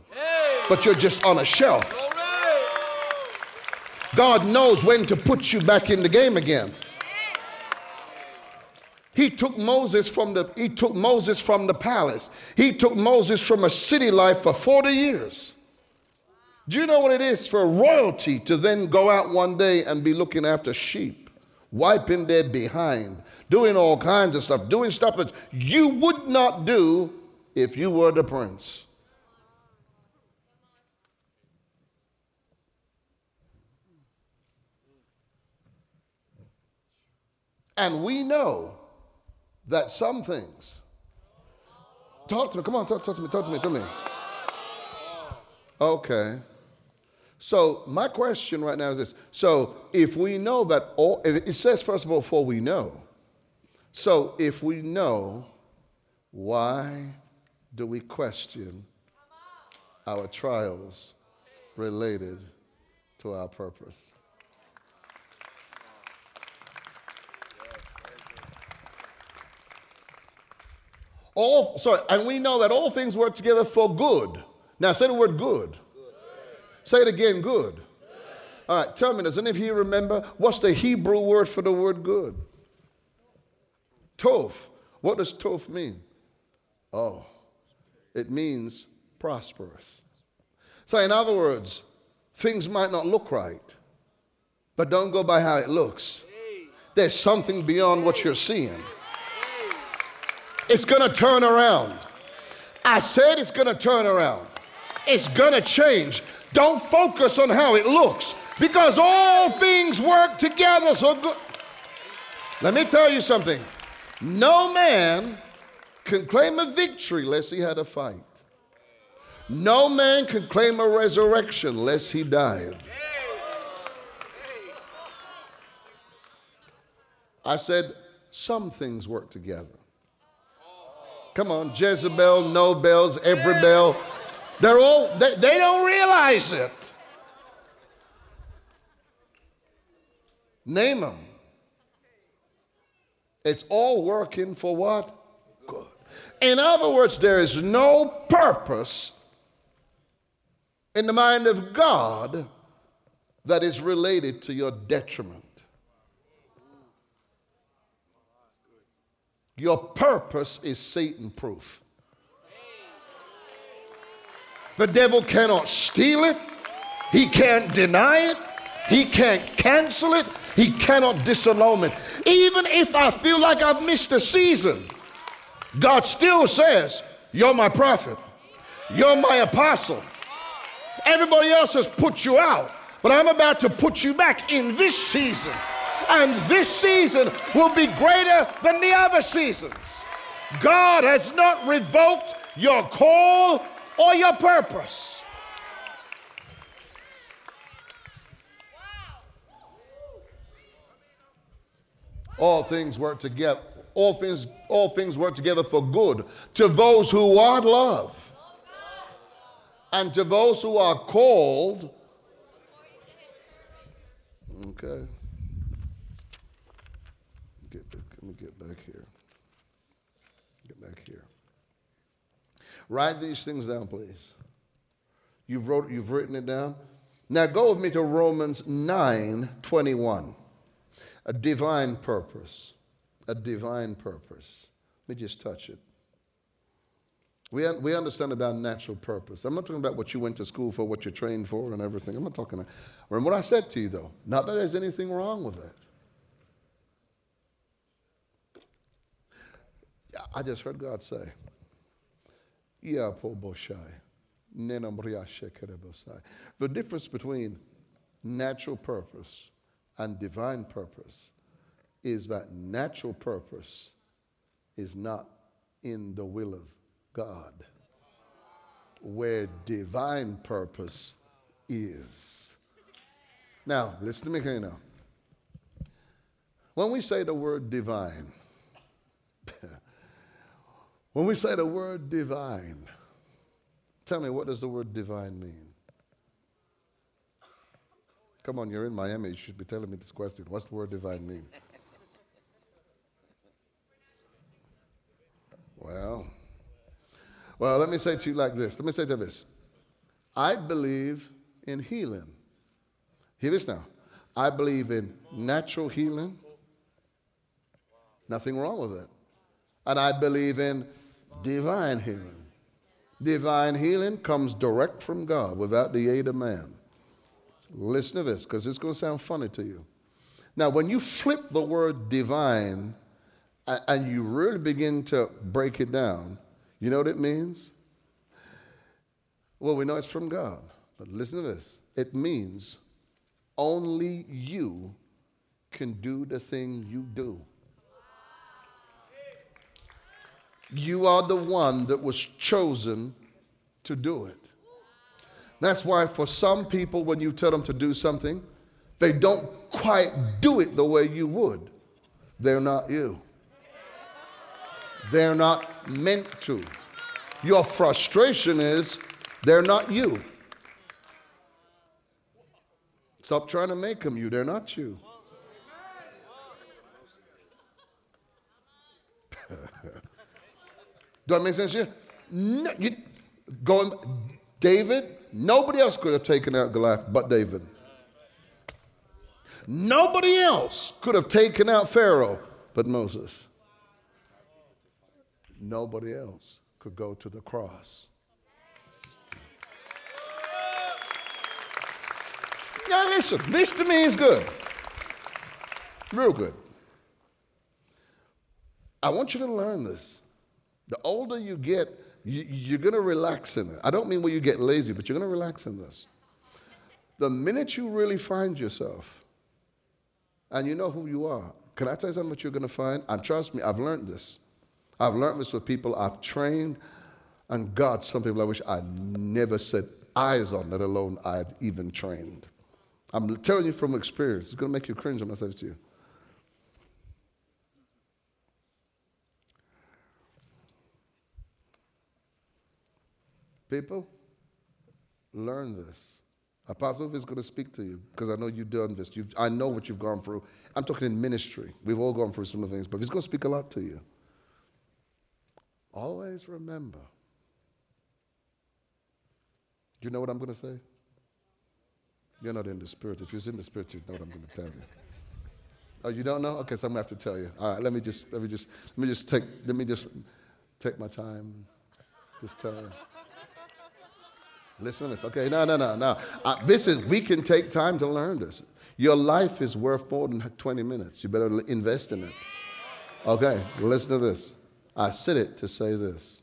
but you're just on a shelf. God knows when to put you back in the game again. He took Moses from the he took Moses from the palace. He took Moses from a city life for 40 years. Do you know what it is for royalty to then go out one day and be looking after sheep, wiping their behind, doing all kinds of stuff, doing stuff that you would not do if you were the prince? And we know that some things. Talk to me. Come on, talk, talk to me. Talk to me. Tell me. Okay. So my question right now is this. So if we know that all, it says first of all, for we know. So if we know, why do we question our trials related to our purpose? All, sorry, and we know that all things work together for good. Now say the word good. Say it again, good. good. All right, tell me, does any of you remember what's the Hebrew word for the word good? Tov. What does tov mean? Oh, it means prosperous. So, in other words, things might not look right, but don't go by how it looks. There's something beyond what you're seeing. It's going to turn around. I said it's going to turn around. It's going to change. Don't focus on how it looks because all things work together so good. Let me tell you something. No man can claim a victory unless he had a fight. No man can claim a resurrection unless he died. I said, some things work together. Come on, Jezebel, no bells, every bell. They're all, they, they don't realize it. Name them. It's all working for what? Good. In other words, there is no purpose in the mind of God that is related to your detriment. Your purpose is Satan proof. The devil cannot steal it, he can't deny it, he can't cancel it, he cannot disallow it. Even if I feel like I've missed a season, God still says, You're my prophet, you're my apostle. Everybody else has put you out, but I'm about to put you back in this season and this season will be greater than the other seasons. God has not revoked your call or your purpose. All things work together. All things, all things work together for good to those who want love and to those who are called. Okay. Write these things down, please. You've, wrote, you've written it down. Now go with me to Romans 9 21. A divine purpose. A divine purpose. Let me just touch it. We, we understand about natural purpose. I'm not talking about what you went to school for, what you're trained for, and everything. I'm not talking about. Remember what I said to you, though. Not that there's anything wrong with that. I just heard God say, the difference between natural purpose and divine purpose is that natural purpose is not in the will of God, where divine purpose is. Now, listen to me here. When we say the word divine, When we say the word divine, tell me what does the word divine mean? Come on, you're in Miami. You should be telling me this question. What's the word divine mean? Well, well, let me say to you like this. Let me say to this. I believe in healing. Hear this now. I believe in natural healing. Nothing wrong with it. And I believe in divine healing. Divine healing comes direct from God without the aid of man. Listen to this because it's going to sound funny to you. Now, when you flip the word divine and you really begin to break it down, you know what it means? Well, we know it's from God, but listen to this. It means only you can do the thing you do. You are the one that was chosen to do it. That's why, for some people, when you tell them to do something, they don't quite do it the way you would. They're not you. They're not meant to. Your frustration is they're not you. Stop trying to make them you. They're not you. Do that make sense? No, you going, David, nobody else could have taken out Goliath but David. Nobody else could have taken out Pharaoh but Moses. Nobody else could go to the cross. Now, listen, this to me is good. Real good. I want you to learn this. The older you get, you, are going to relax in it. I don't mean when you get lazy, but you're going to relax in this. The minute you really find yourself and you know who you are, can I tell you something what you're going to find? And trust me, I've learned this. I've learned this with people I've trained, and God, some people I wish I never set eyes on, let alone I'd even trained. I'm telling you from experience. It's going to make you cringe when I say it to you. People, learn this. Apostle is going to speak to you because I know you've done this. You've, I know what you've gone through. I'm talking in ministry. We've all gone through some of things, but he's going to speak a lot to you. Always remember. Do you know what I'm going to say? You're not in the spirit. If you're in the spirit, you know what I'm going to tell you. Oh, you don't know? Okay, so I'm going to have to tell you. All right, let me just let me just let me just take let me just take my time. Just tell you. Listen to this. Okay, no, no, no, no. Uh, this is, we can take time to learn this. Your life is worth more than 20 minutes. You better invest in it. Okay, listen to this. I said it to say this.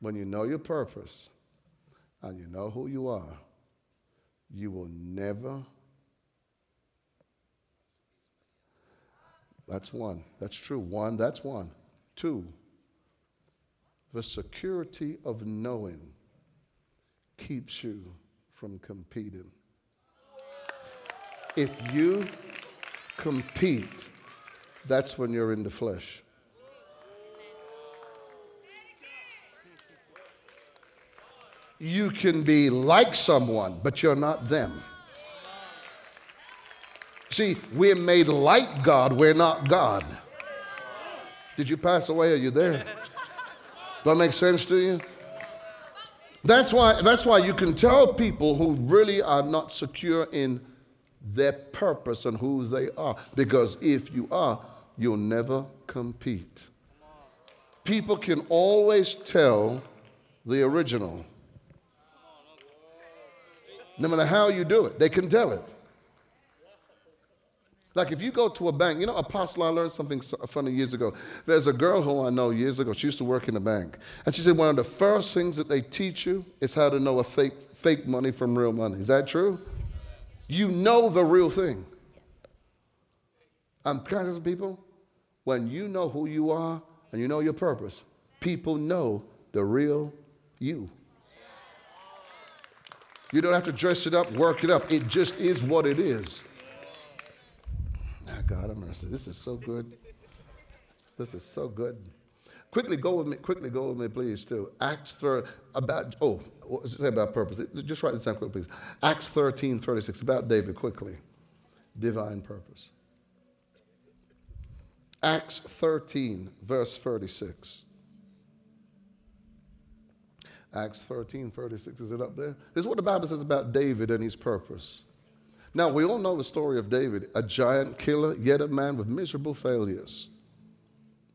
When you know your purpose and you know who you are, you will never. That's one. That's true. One, that's one. Two, the security of knowing keeps you from competing. If you compete, that's when you're in the flesh. You can be like someone, but you're not them. See, we're made like God, we're not God. Did you pass away? Are you there? Does (laughs) that make sense to you? That's why, that's why you can tell people who really are not secure in their purpose and who they are. Because if you are, you'll never compete. People can always tell the original. No matter how you do it, they can tell it. Like if you go to a bank, you know, Apostle, I learned something funny years ago. There's a girl who I know years ago. She used to work in a bank, and she said one of the first things that they teach you is how to know a fake fake money from real money. Is that true? You know the real thing. I'm kind of people. When you know who you are and you know your purpose, people know the real you. You don't have to dress it up, work it up. It just is what it is. God have mercy. This is so good. This is so good. Quickly go with me, quickly go with me, please, to Acts 3, about, oh, say about purpose. Just write this down quickly, please. Acts 13, 36, about David, quickly. Divine purpose. Acts 13, verse 36. Acts 13, 36. Is it up there? This is what the Bible says about David and his purpose. Now, we all know the story of David a giant killer, yet a man with miserable failures.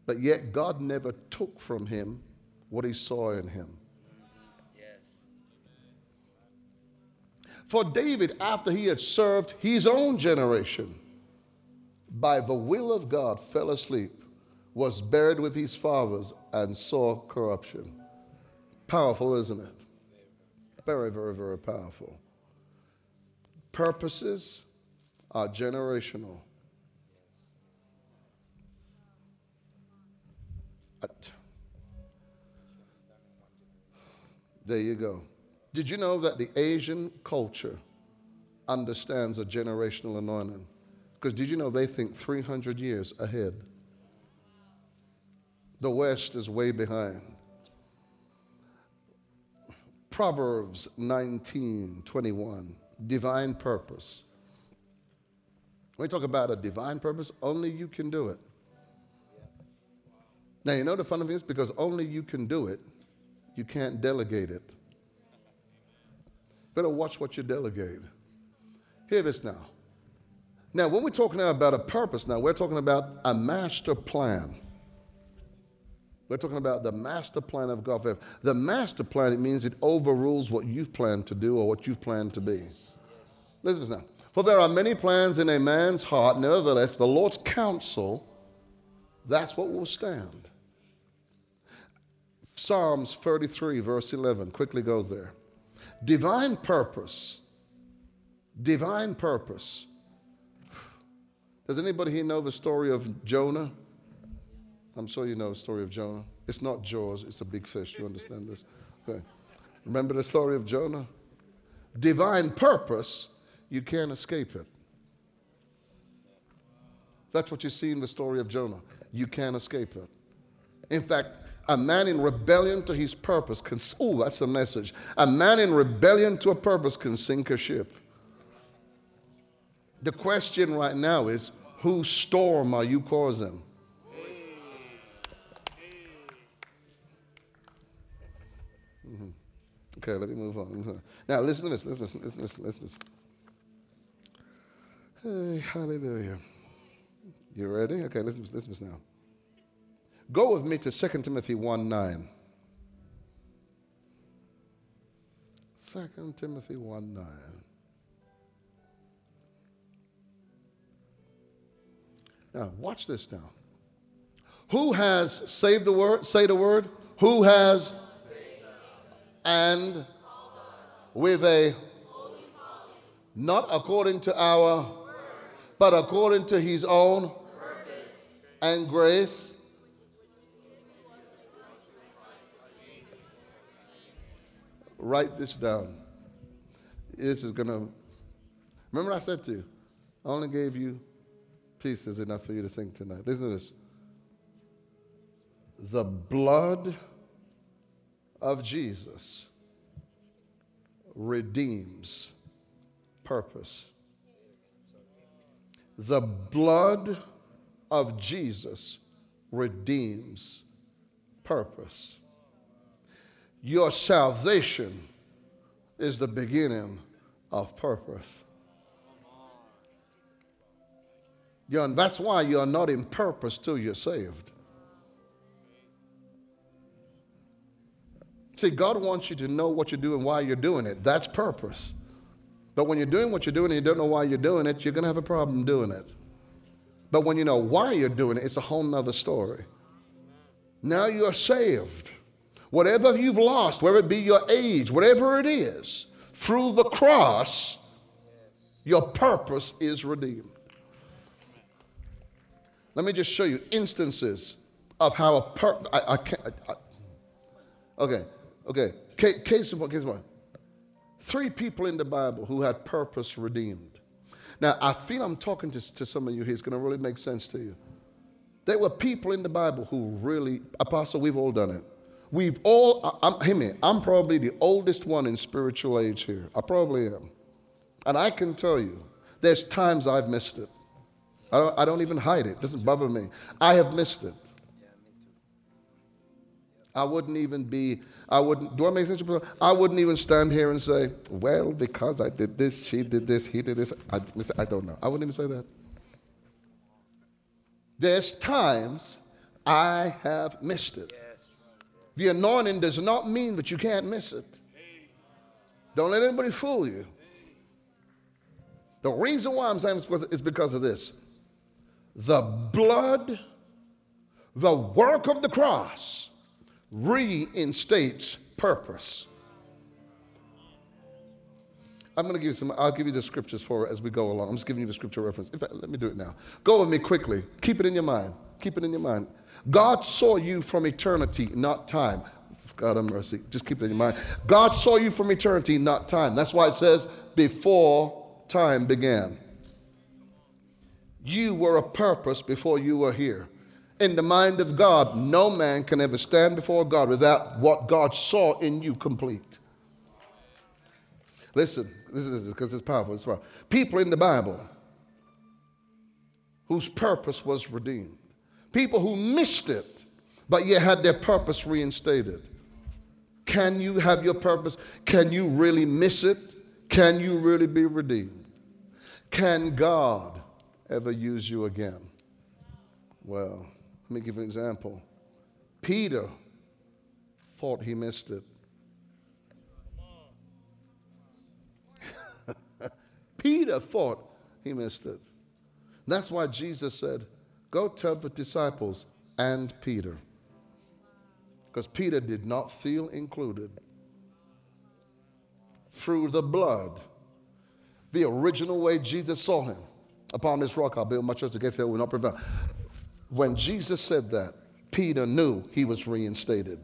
But yet, God never took from him what he saw in him. Yes. For David, after he had served his own generation, by the will of God, fell asleep, was buried with his fathers, and saw corruption. Powerful, isn't it? Very, very, very powerful purposes are generational. There you go. Did you know that the Asian culture understands a generational anointing? Because did you know they think 300 years ahead? The West is way behind. Proverbs 19 21 divine purpose. When we talk about a divine purpose, only you can do it. Now, you know the fun of it is because only you can do it, you can't delegate it. Better watch what you delegate. Hear this now. Now, when we're talking about a purpose, now we're talking about a master plan. We're talking about the master plan of God. The master plan, it means it overrules what you've planned to do or what you've planned to be. Listen now. For there are many plans in a man's heart, nevertheless, the Lord's counsel, that's what will stand. Psalms 33, verse 11. Quickly go there. Divine purpose. Divine purpose. (sighs) Does anybody here know the story of Jonah? I'm sure you know the story of Jonah. It's not Jaws, it's a big fish. You understand this? Okay. Remember the story of Jonah? Divine purpose, you can't escape it. That's what you see in the story of Jonah. You can't escape it. In fact, a man in rebellion to his purpose can, oh, that's a message. A man in rebellion to a purpose can sink a ship. The question right now is whose storm are you causing? Okay, let me move on. (laughs) Now, listen to this. Listen, listen, listen, listen, listen. Hey, hallelujah. You ready? Okay, listen, listen to this now. Go with me to 2 Timothy 1 9. 2 Timothy 1 9. Now, watch this now. Who has saved the word? Say the word. Who has and with a not according to our but according to his own and grace. Write this down. This is going to remember i said to you i only gave you pieces enough for you to think tonight. Listen to this. The blood of Jesus redeems purpose. The blood of Jesus redeems purpose. Your salvation is the beginning of purpose. You're, that's why you're not in purpose till you're saved. See, God wants you to know what you're doing, why you're doing it. That's purpose. But when you're doing what you're doing and you don't know why you're doing it, you're going to have a problem doing it. But when you know why you're doing it, it's a whole nother story. Now you're saved. Whatever you've lost, whether it be your age, whatever it is, through the cross, your purpose is redeemed. Let me just show you instances of how a purpose. I, I can't. I, I, okay, Okay, case in point, case in point. Three people in the Bible who had purpose redeemed. Now, I feel I'm talking to, to some of you here. It's going to really make sense to you. There were people in the Bible who really, Apostle, we've all done it. We've all, I'm, hear me, I'm probably the oldest one in spiritual age here. I probably am. And I can tell you, there's times I've missed it. I don't, I don't even hide it. It doesn't bother me. I have missed it. I wouldn't even be, I wouldn't, do I make sense? I wouldn't even stand here and say, well, because I did this, she did this, he did this. I, I don't know. I wouldn't even say that. There's times I have missed it. The anointing does not mean that you can't miss it. Don't let anybody fool you. The reason why I'm saying this is because of this. The blood, the work of the cross, reinstates purpose. I'm going to give you some, I'll give you the scriptures for it as we go along. I'm just giving you the scripture reference. In fact, let me do it now. Go with me quickly. Keep it in your mind. Keep it in your mind. God saw you from eternity, not time. God have mercy. Just keep it in your mind. God saw you from eternity, not time. That's why it says, before time began. You were a purpose before you were here in the mind of God, no man can ever stand before God without what God saw in you complete. Listen, this is because it's powerful. It's powerful. People in the Bible whose purpose was redeemed, people who missed it, but yet had their purpose reinstated. Can you have your purpose? Can you really miss it? Can you really be redeemed? Can God ever use you again? Well, let me give an example. Peter thought he missed it. (laughs) Peter thought he missed it. That's why Jesus said, Go tell the disciples and Peter. Because Peter did not feel included. Through the blood, the original way Jesus saw him. Upon this rock I'll build my church, the gates will not prevail. When Jesus said that, Peter knew he was reinstated.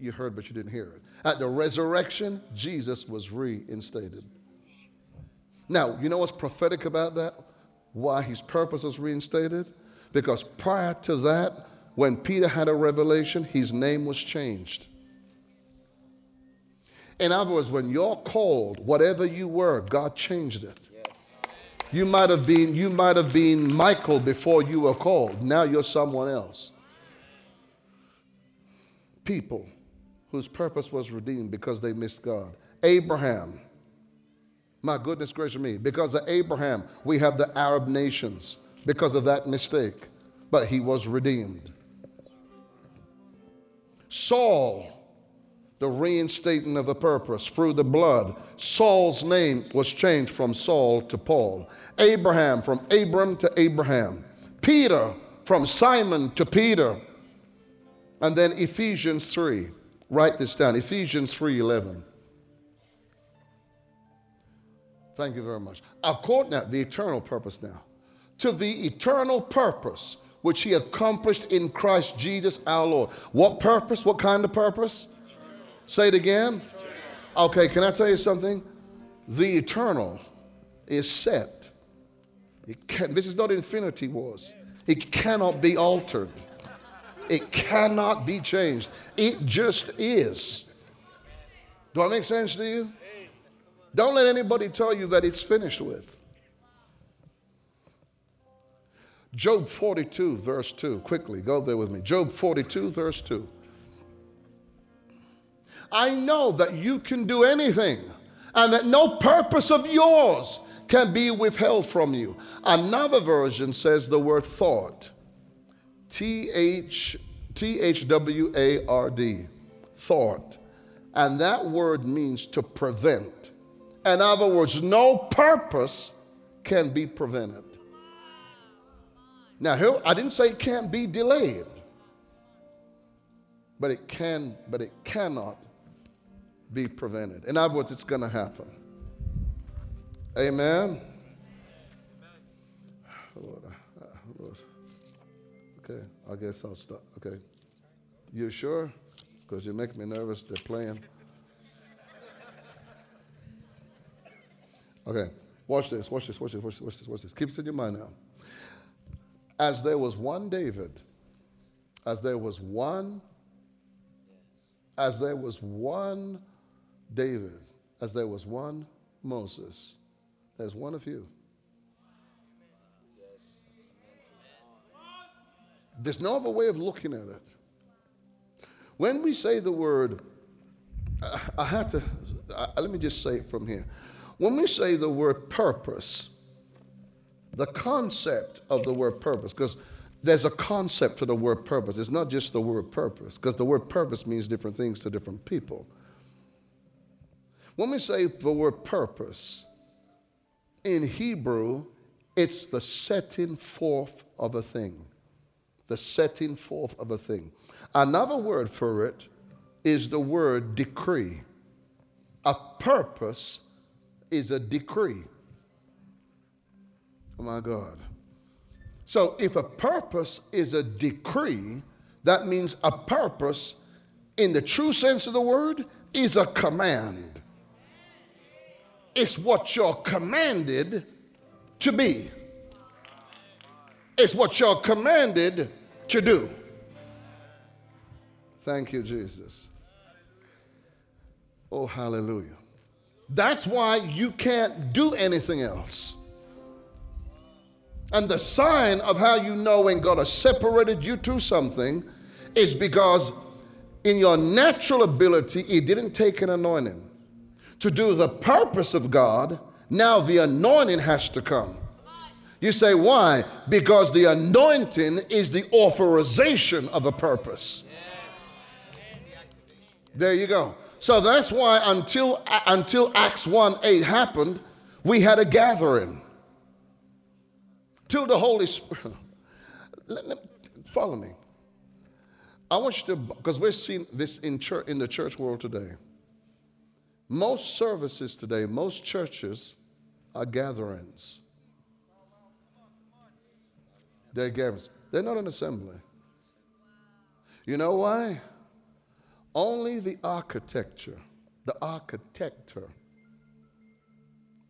You heard, but you didn't hear it. At the resurrection, Jesus was reinstated. Now, you know what's prophetic about that? Why his purpose was reinstated? Because prior to that, when Peter had a revelation, his name was changed. In other words, when you're called, whatever you were, God changed it. You might have been, you might have been Michael before you were called. Now you're someone else. People whose purpose was redeemed because they missed God. Abraham. My goodness gracious me. Because of Abraham, we have the Arab nations because of that mistake. But he was redeemed. Saul the reinstating of a purpose through the blood. Saul's name was changed from Saul to Paul. Abraham from Abram to Abraham. Peter from Simon to Peter. And then Ephesians 3. Write this down. Ephesians 3:11. Thank you very much. According to the eternal purpose now. To the eternal purpose which he accomplished in Christ Jesus our Lord. What purpose? What kind of purpose? Say it again. Okay, can I tell you something? The eternal is set. Can, this is not infinity wars. It cannot be altered. It cannot be changed. It just is. Do I make sense to you? Don't let anybody tell you that it's finished with. Job 42, verse 2. Quickly, go there with me. Job 42, verse 2. I know that you can do anything and that no purpose of yours can be withheld from you. Another version says the word thought. T H T H W A R D. Thought. And that word means to prevent. In other words, no purpose can be prevented. Now, I didn't say it can't be delayed, but it can, but it cannot be prevented. In other words, it's going to happen. Amen. Lord, Lord. Okay, I guess I'll stop. Okay. You sure? Because you make me nervous. They're playing. Okay, watch this, watch this, watch this, watch this, watch this, watch this. Keep this in your mind now. As there was one David, as there was one, as there was one David, as there was one Moses, there's one of you. There's no other way of looking at it. When we say the word, I had to, let me just say it from here. When we say the word purpose, the concept of the word purpose, because there's a concept to the word purpose. It's not just the word purpose, because the word purpose means different things to different people. When we say the word purpose, in Hebrew, it's the setting forth of a thing. The setting forth of a thing. Another word for it is the word decree. A purpose is a decree. Oh my God. So if a purpose is a decree, that means a purpose, in the true sense of the word, is a command. It's what you're commanded to be. It's what you're commanded to do. Thank you, Jesus. Oh, hallelujah. That's why you can't do anything else. And the sign of how you know when God has separated you to something is because in your natural ability, it didn't take an anointing. To do the purpose of God, now the anointing has to come. You say, why? Because the anointing is the authorization of a purpose. There you go. So that's why until, until Acts 1 8 happened, we had a gathering. Till the Holy Spirit. (laughs) follow me. I want you to, because we're seeing this in, church, in the church world today. Most services today, most churches are gatherings. They're gatherings. They're not an assembly. You know why? Only the architecture, the architector,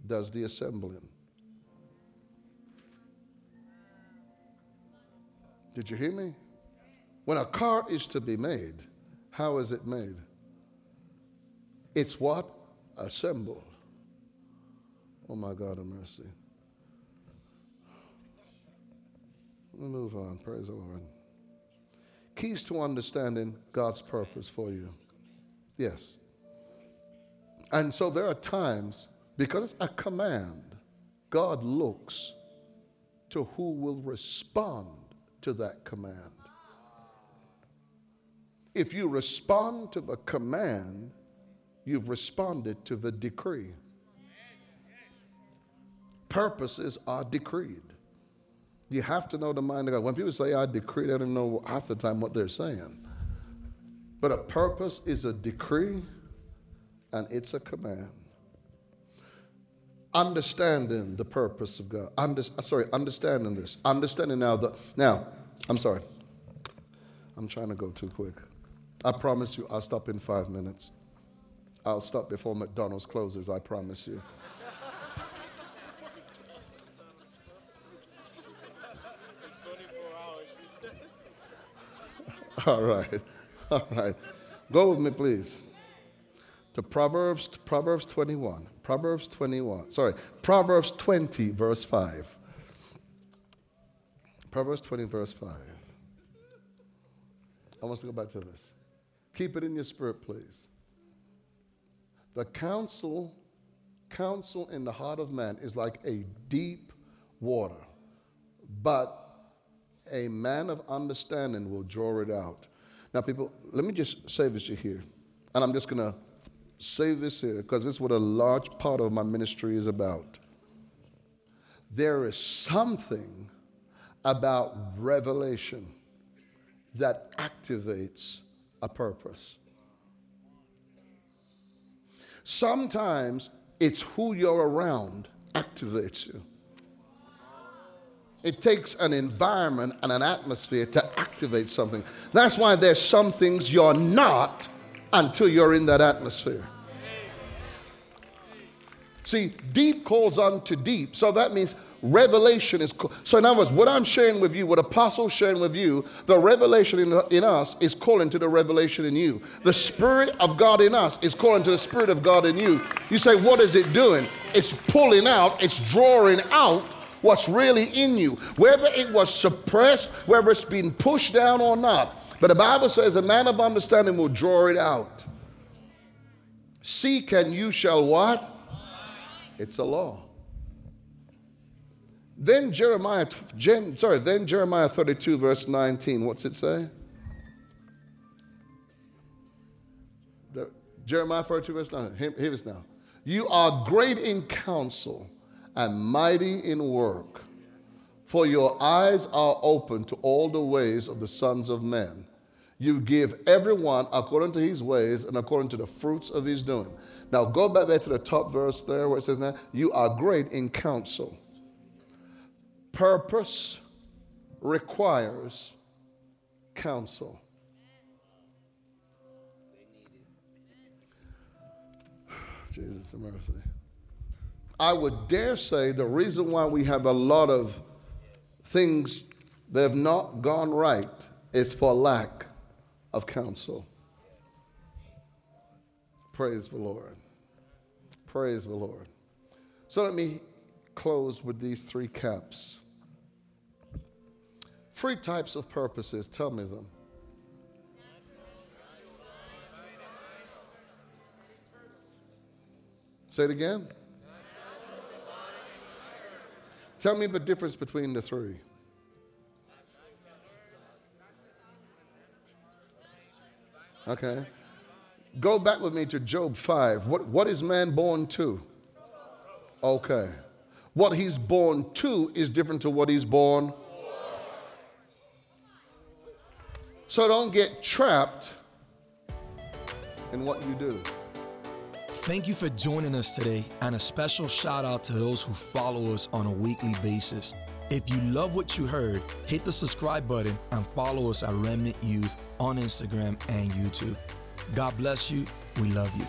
does the assembling. Did you hear me? When a car is to be made, how is it made? It's what? Assembled. Oh my God of mercy. Move on. Praise the Lord. Keys to understanding God's purpose for you. Yes. And so there are times, because it's a command, God looks to who will respond to that command. If you respond to the command, you've responded to the decree. Purposes are decreed. You have to know the mind of God. When people say, I decree, they don't know half the time what they're saying. But a purpose is a decree and it's a command. Understanding the purpose of God. Under, sorry, understanding this. Understanding now the now, I'm sorry. I'm trying to go too quick. I promise you I'll stop in five minutes. I'll stop before McDonald's closes, I promise you. (laughs) All right. All right. Go with me, please. To Proverbs, Proverbs 21. Proverbs 21. Sorry, Proverbs 20, verse 5. Proverbs 20, verse 5. I want to go back to this. Keep it in your spirit, please. The counsel, counsel in the heart of man is like a deep water, but a man of understanding will draw it out. Now, people, let me just say this here. And I'm just going to say this here because this is what a large part of my ministry is about. There is something about revelation that activates a purpose. Sometimes it's who you're around activates you. It takes an environment and an atmosphere to activate something. That's why there's some things you're not until you're in that atmosphere. See, deep calls unto deep. So that means revelation is. So, in other words, what I'm sharing with you, what Apostle's sharing with you, the revelation in, in us is calling to the revelation in you. The Spirit of God in us is calling to the Spirit of God in you. You say, what is it doing? It's pulling out, it's drawing out what's really in you. Whether it was suppressed, whether it's been pushed down or not, But the Bible says a man of understanding will draw it out. Seek and you shall what? It's a law. Then Jeremiah, sorry, then Jeremiah 32, verse 19. What's it say? The, Jeremiah 32, verse 9. Here, here it is now. You are great in counsel and mighty in work, for your eyes are open to all the ways of the sons of men. You give everyone according to his ways and according to the fruits of his doing. Now go back there to the top verse there where it says now, you are great in counsel. Purpose requires counsel. Jesus mercy. I would dare say the reason why we have a lot of things that have not gone right is for lack of counsel. Praise the Lord. Praise the Lord. So let me close with these three caps. Three types of purposes. Tell me them. Say it again. Tell me the difference between the three. Okay. Go back with me to Job 5. What, what is man born to? Okay. What he's born to is different to what he's born. So don't get trapped in what you do. Thank you for joining us today, and a special shout out to those who follow us on a weekly basis. If you love what you heard, hit the subscribe button and follow us at Remnant Youth on Instagram and YouTube. God bless you. We love you.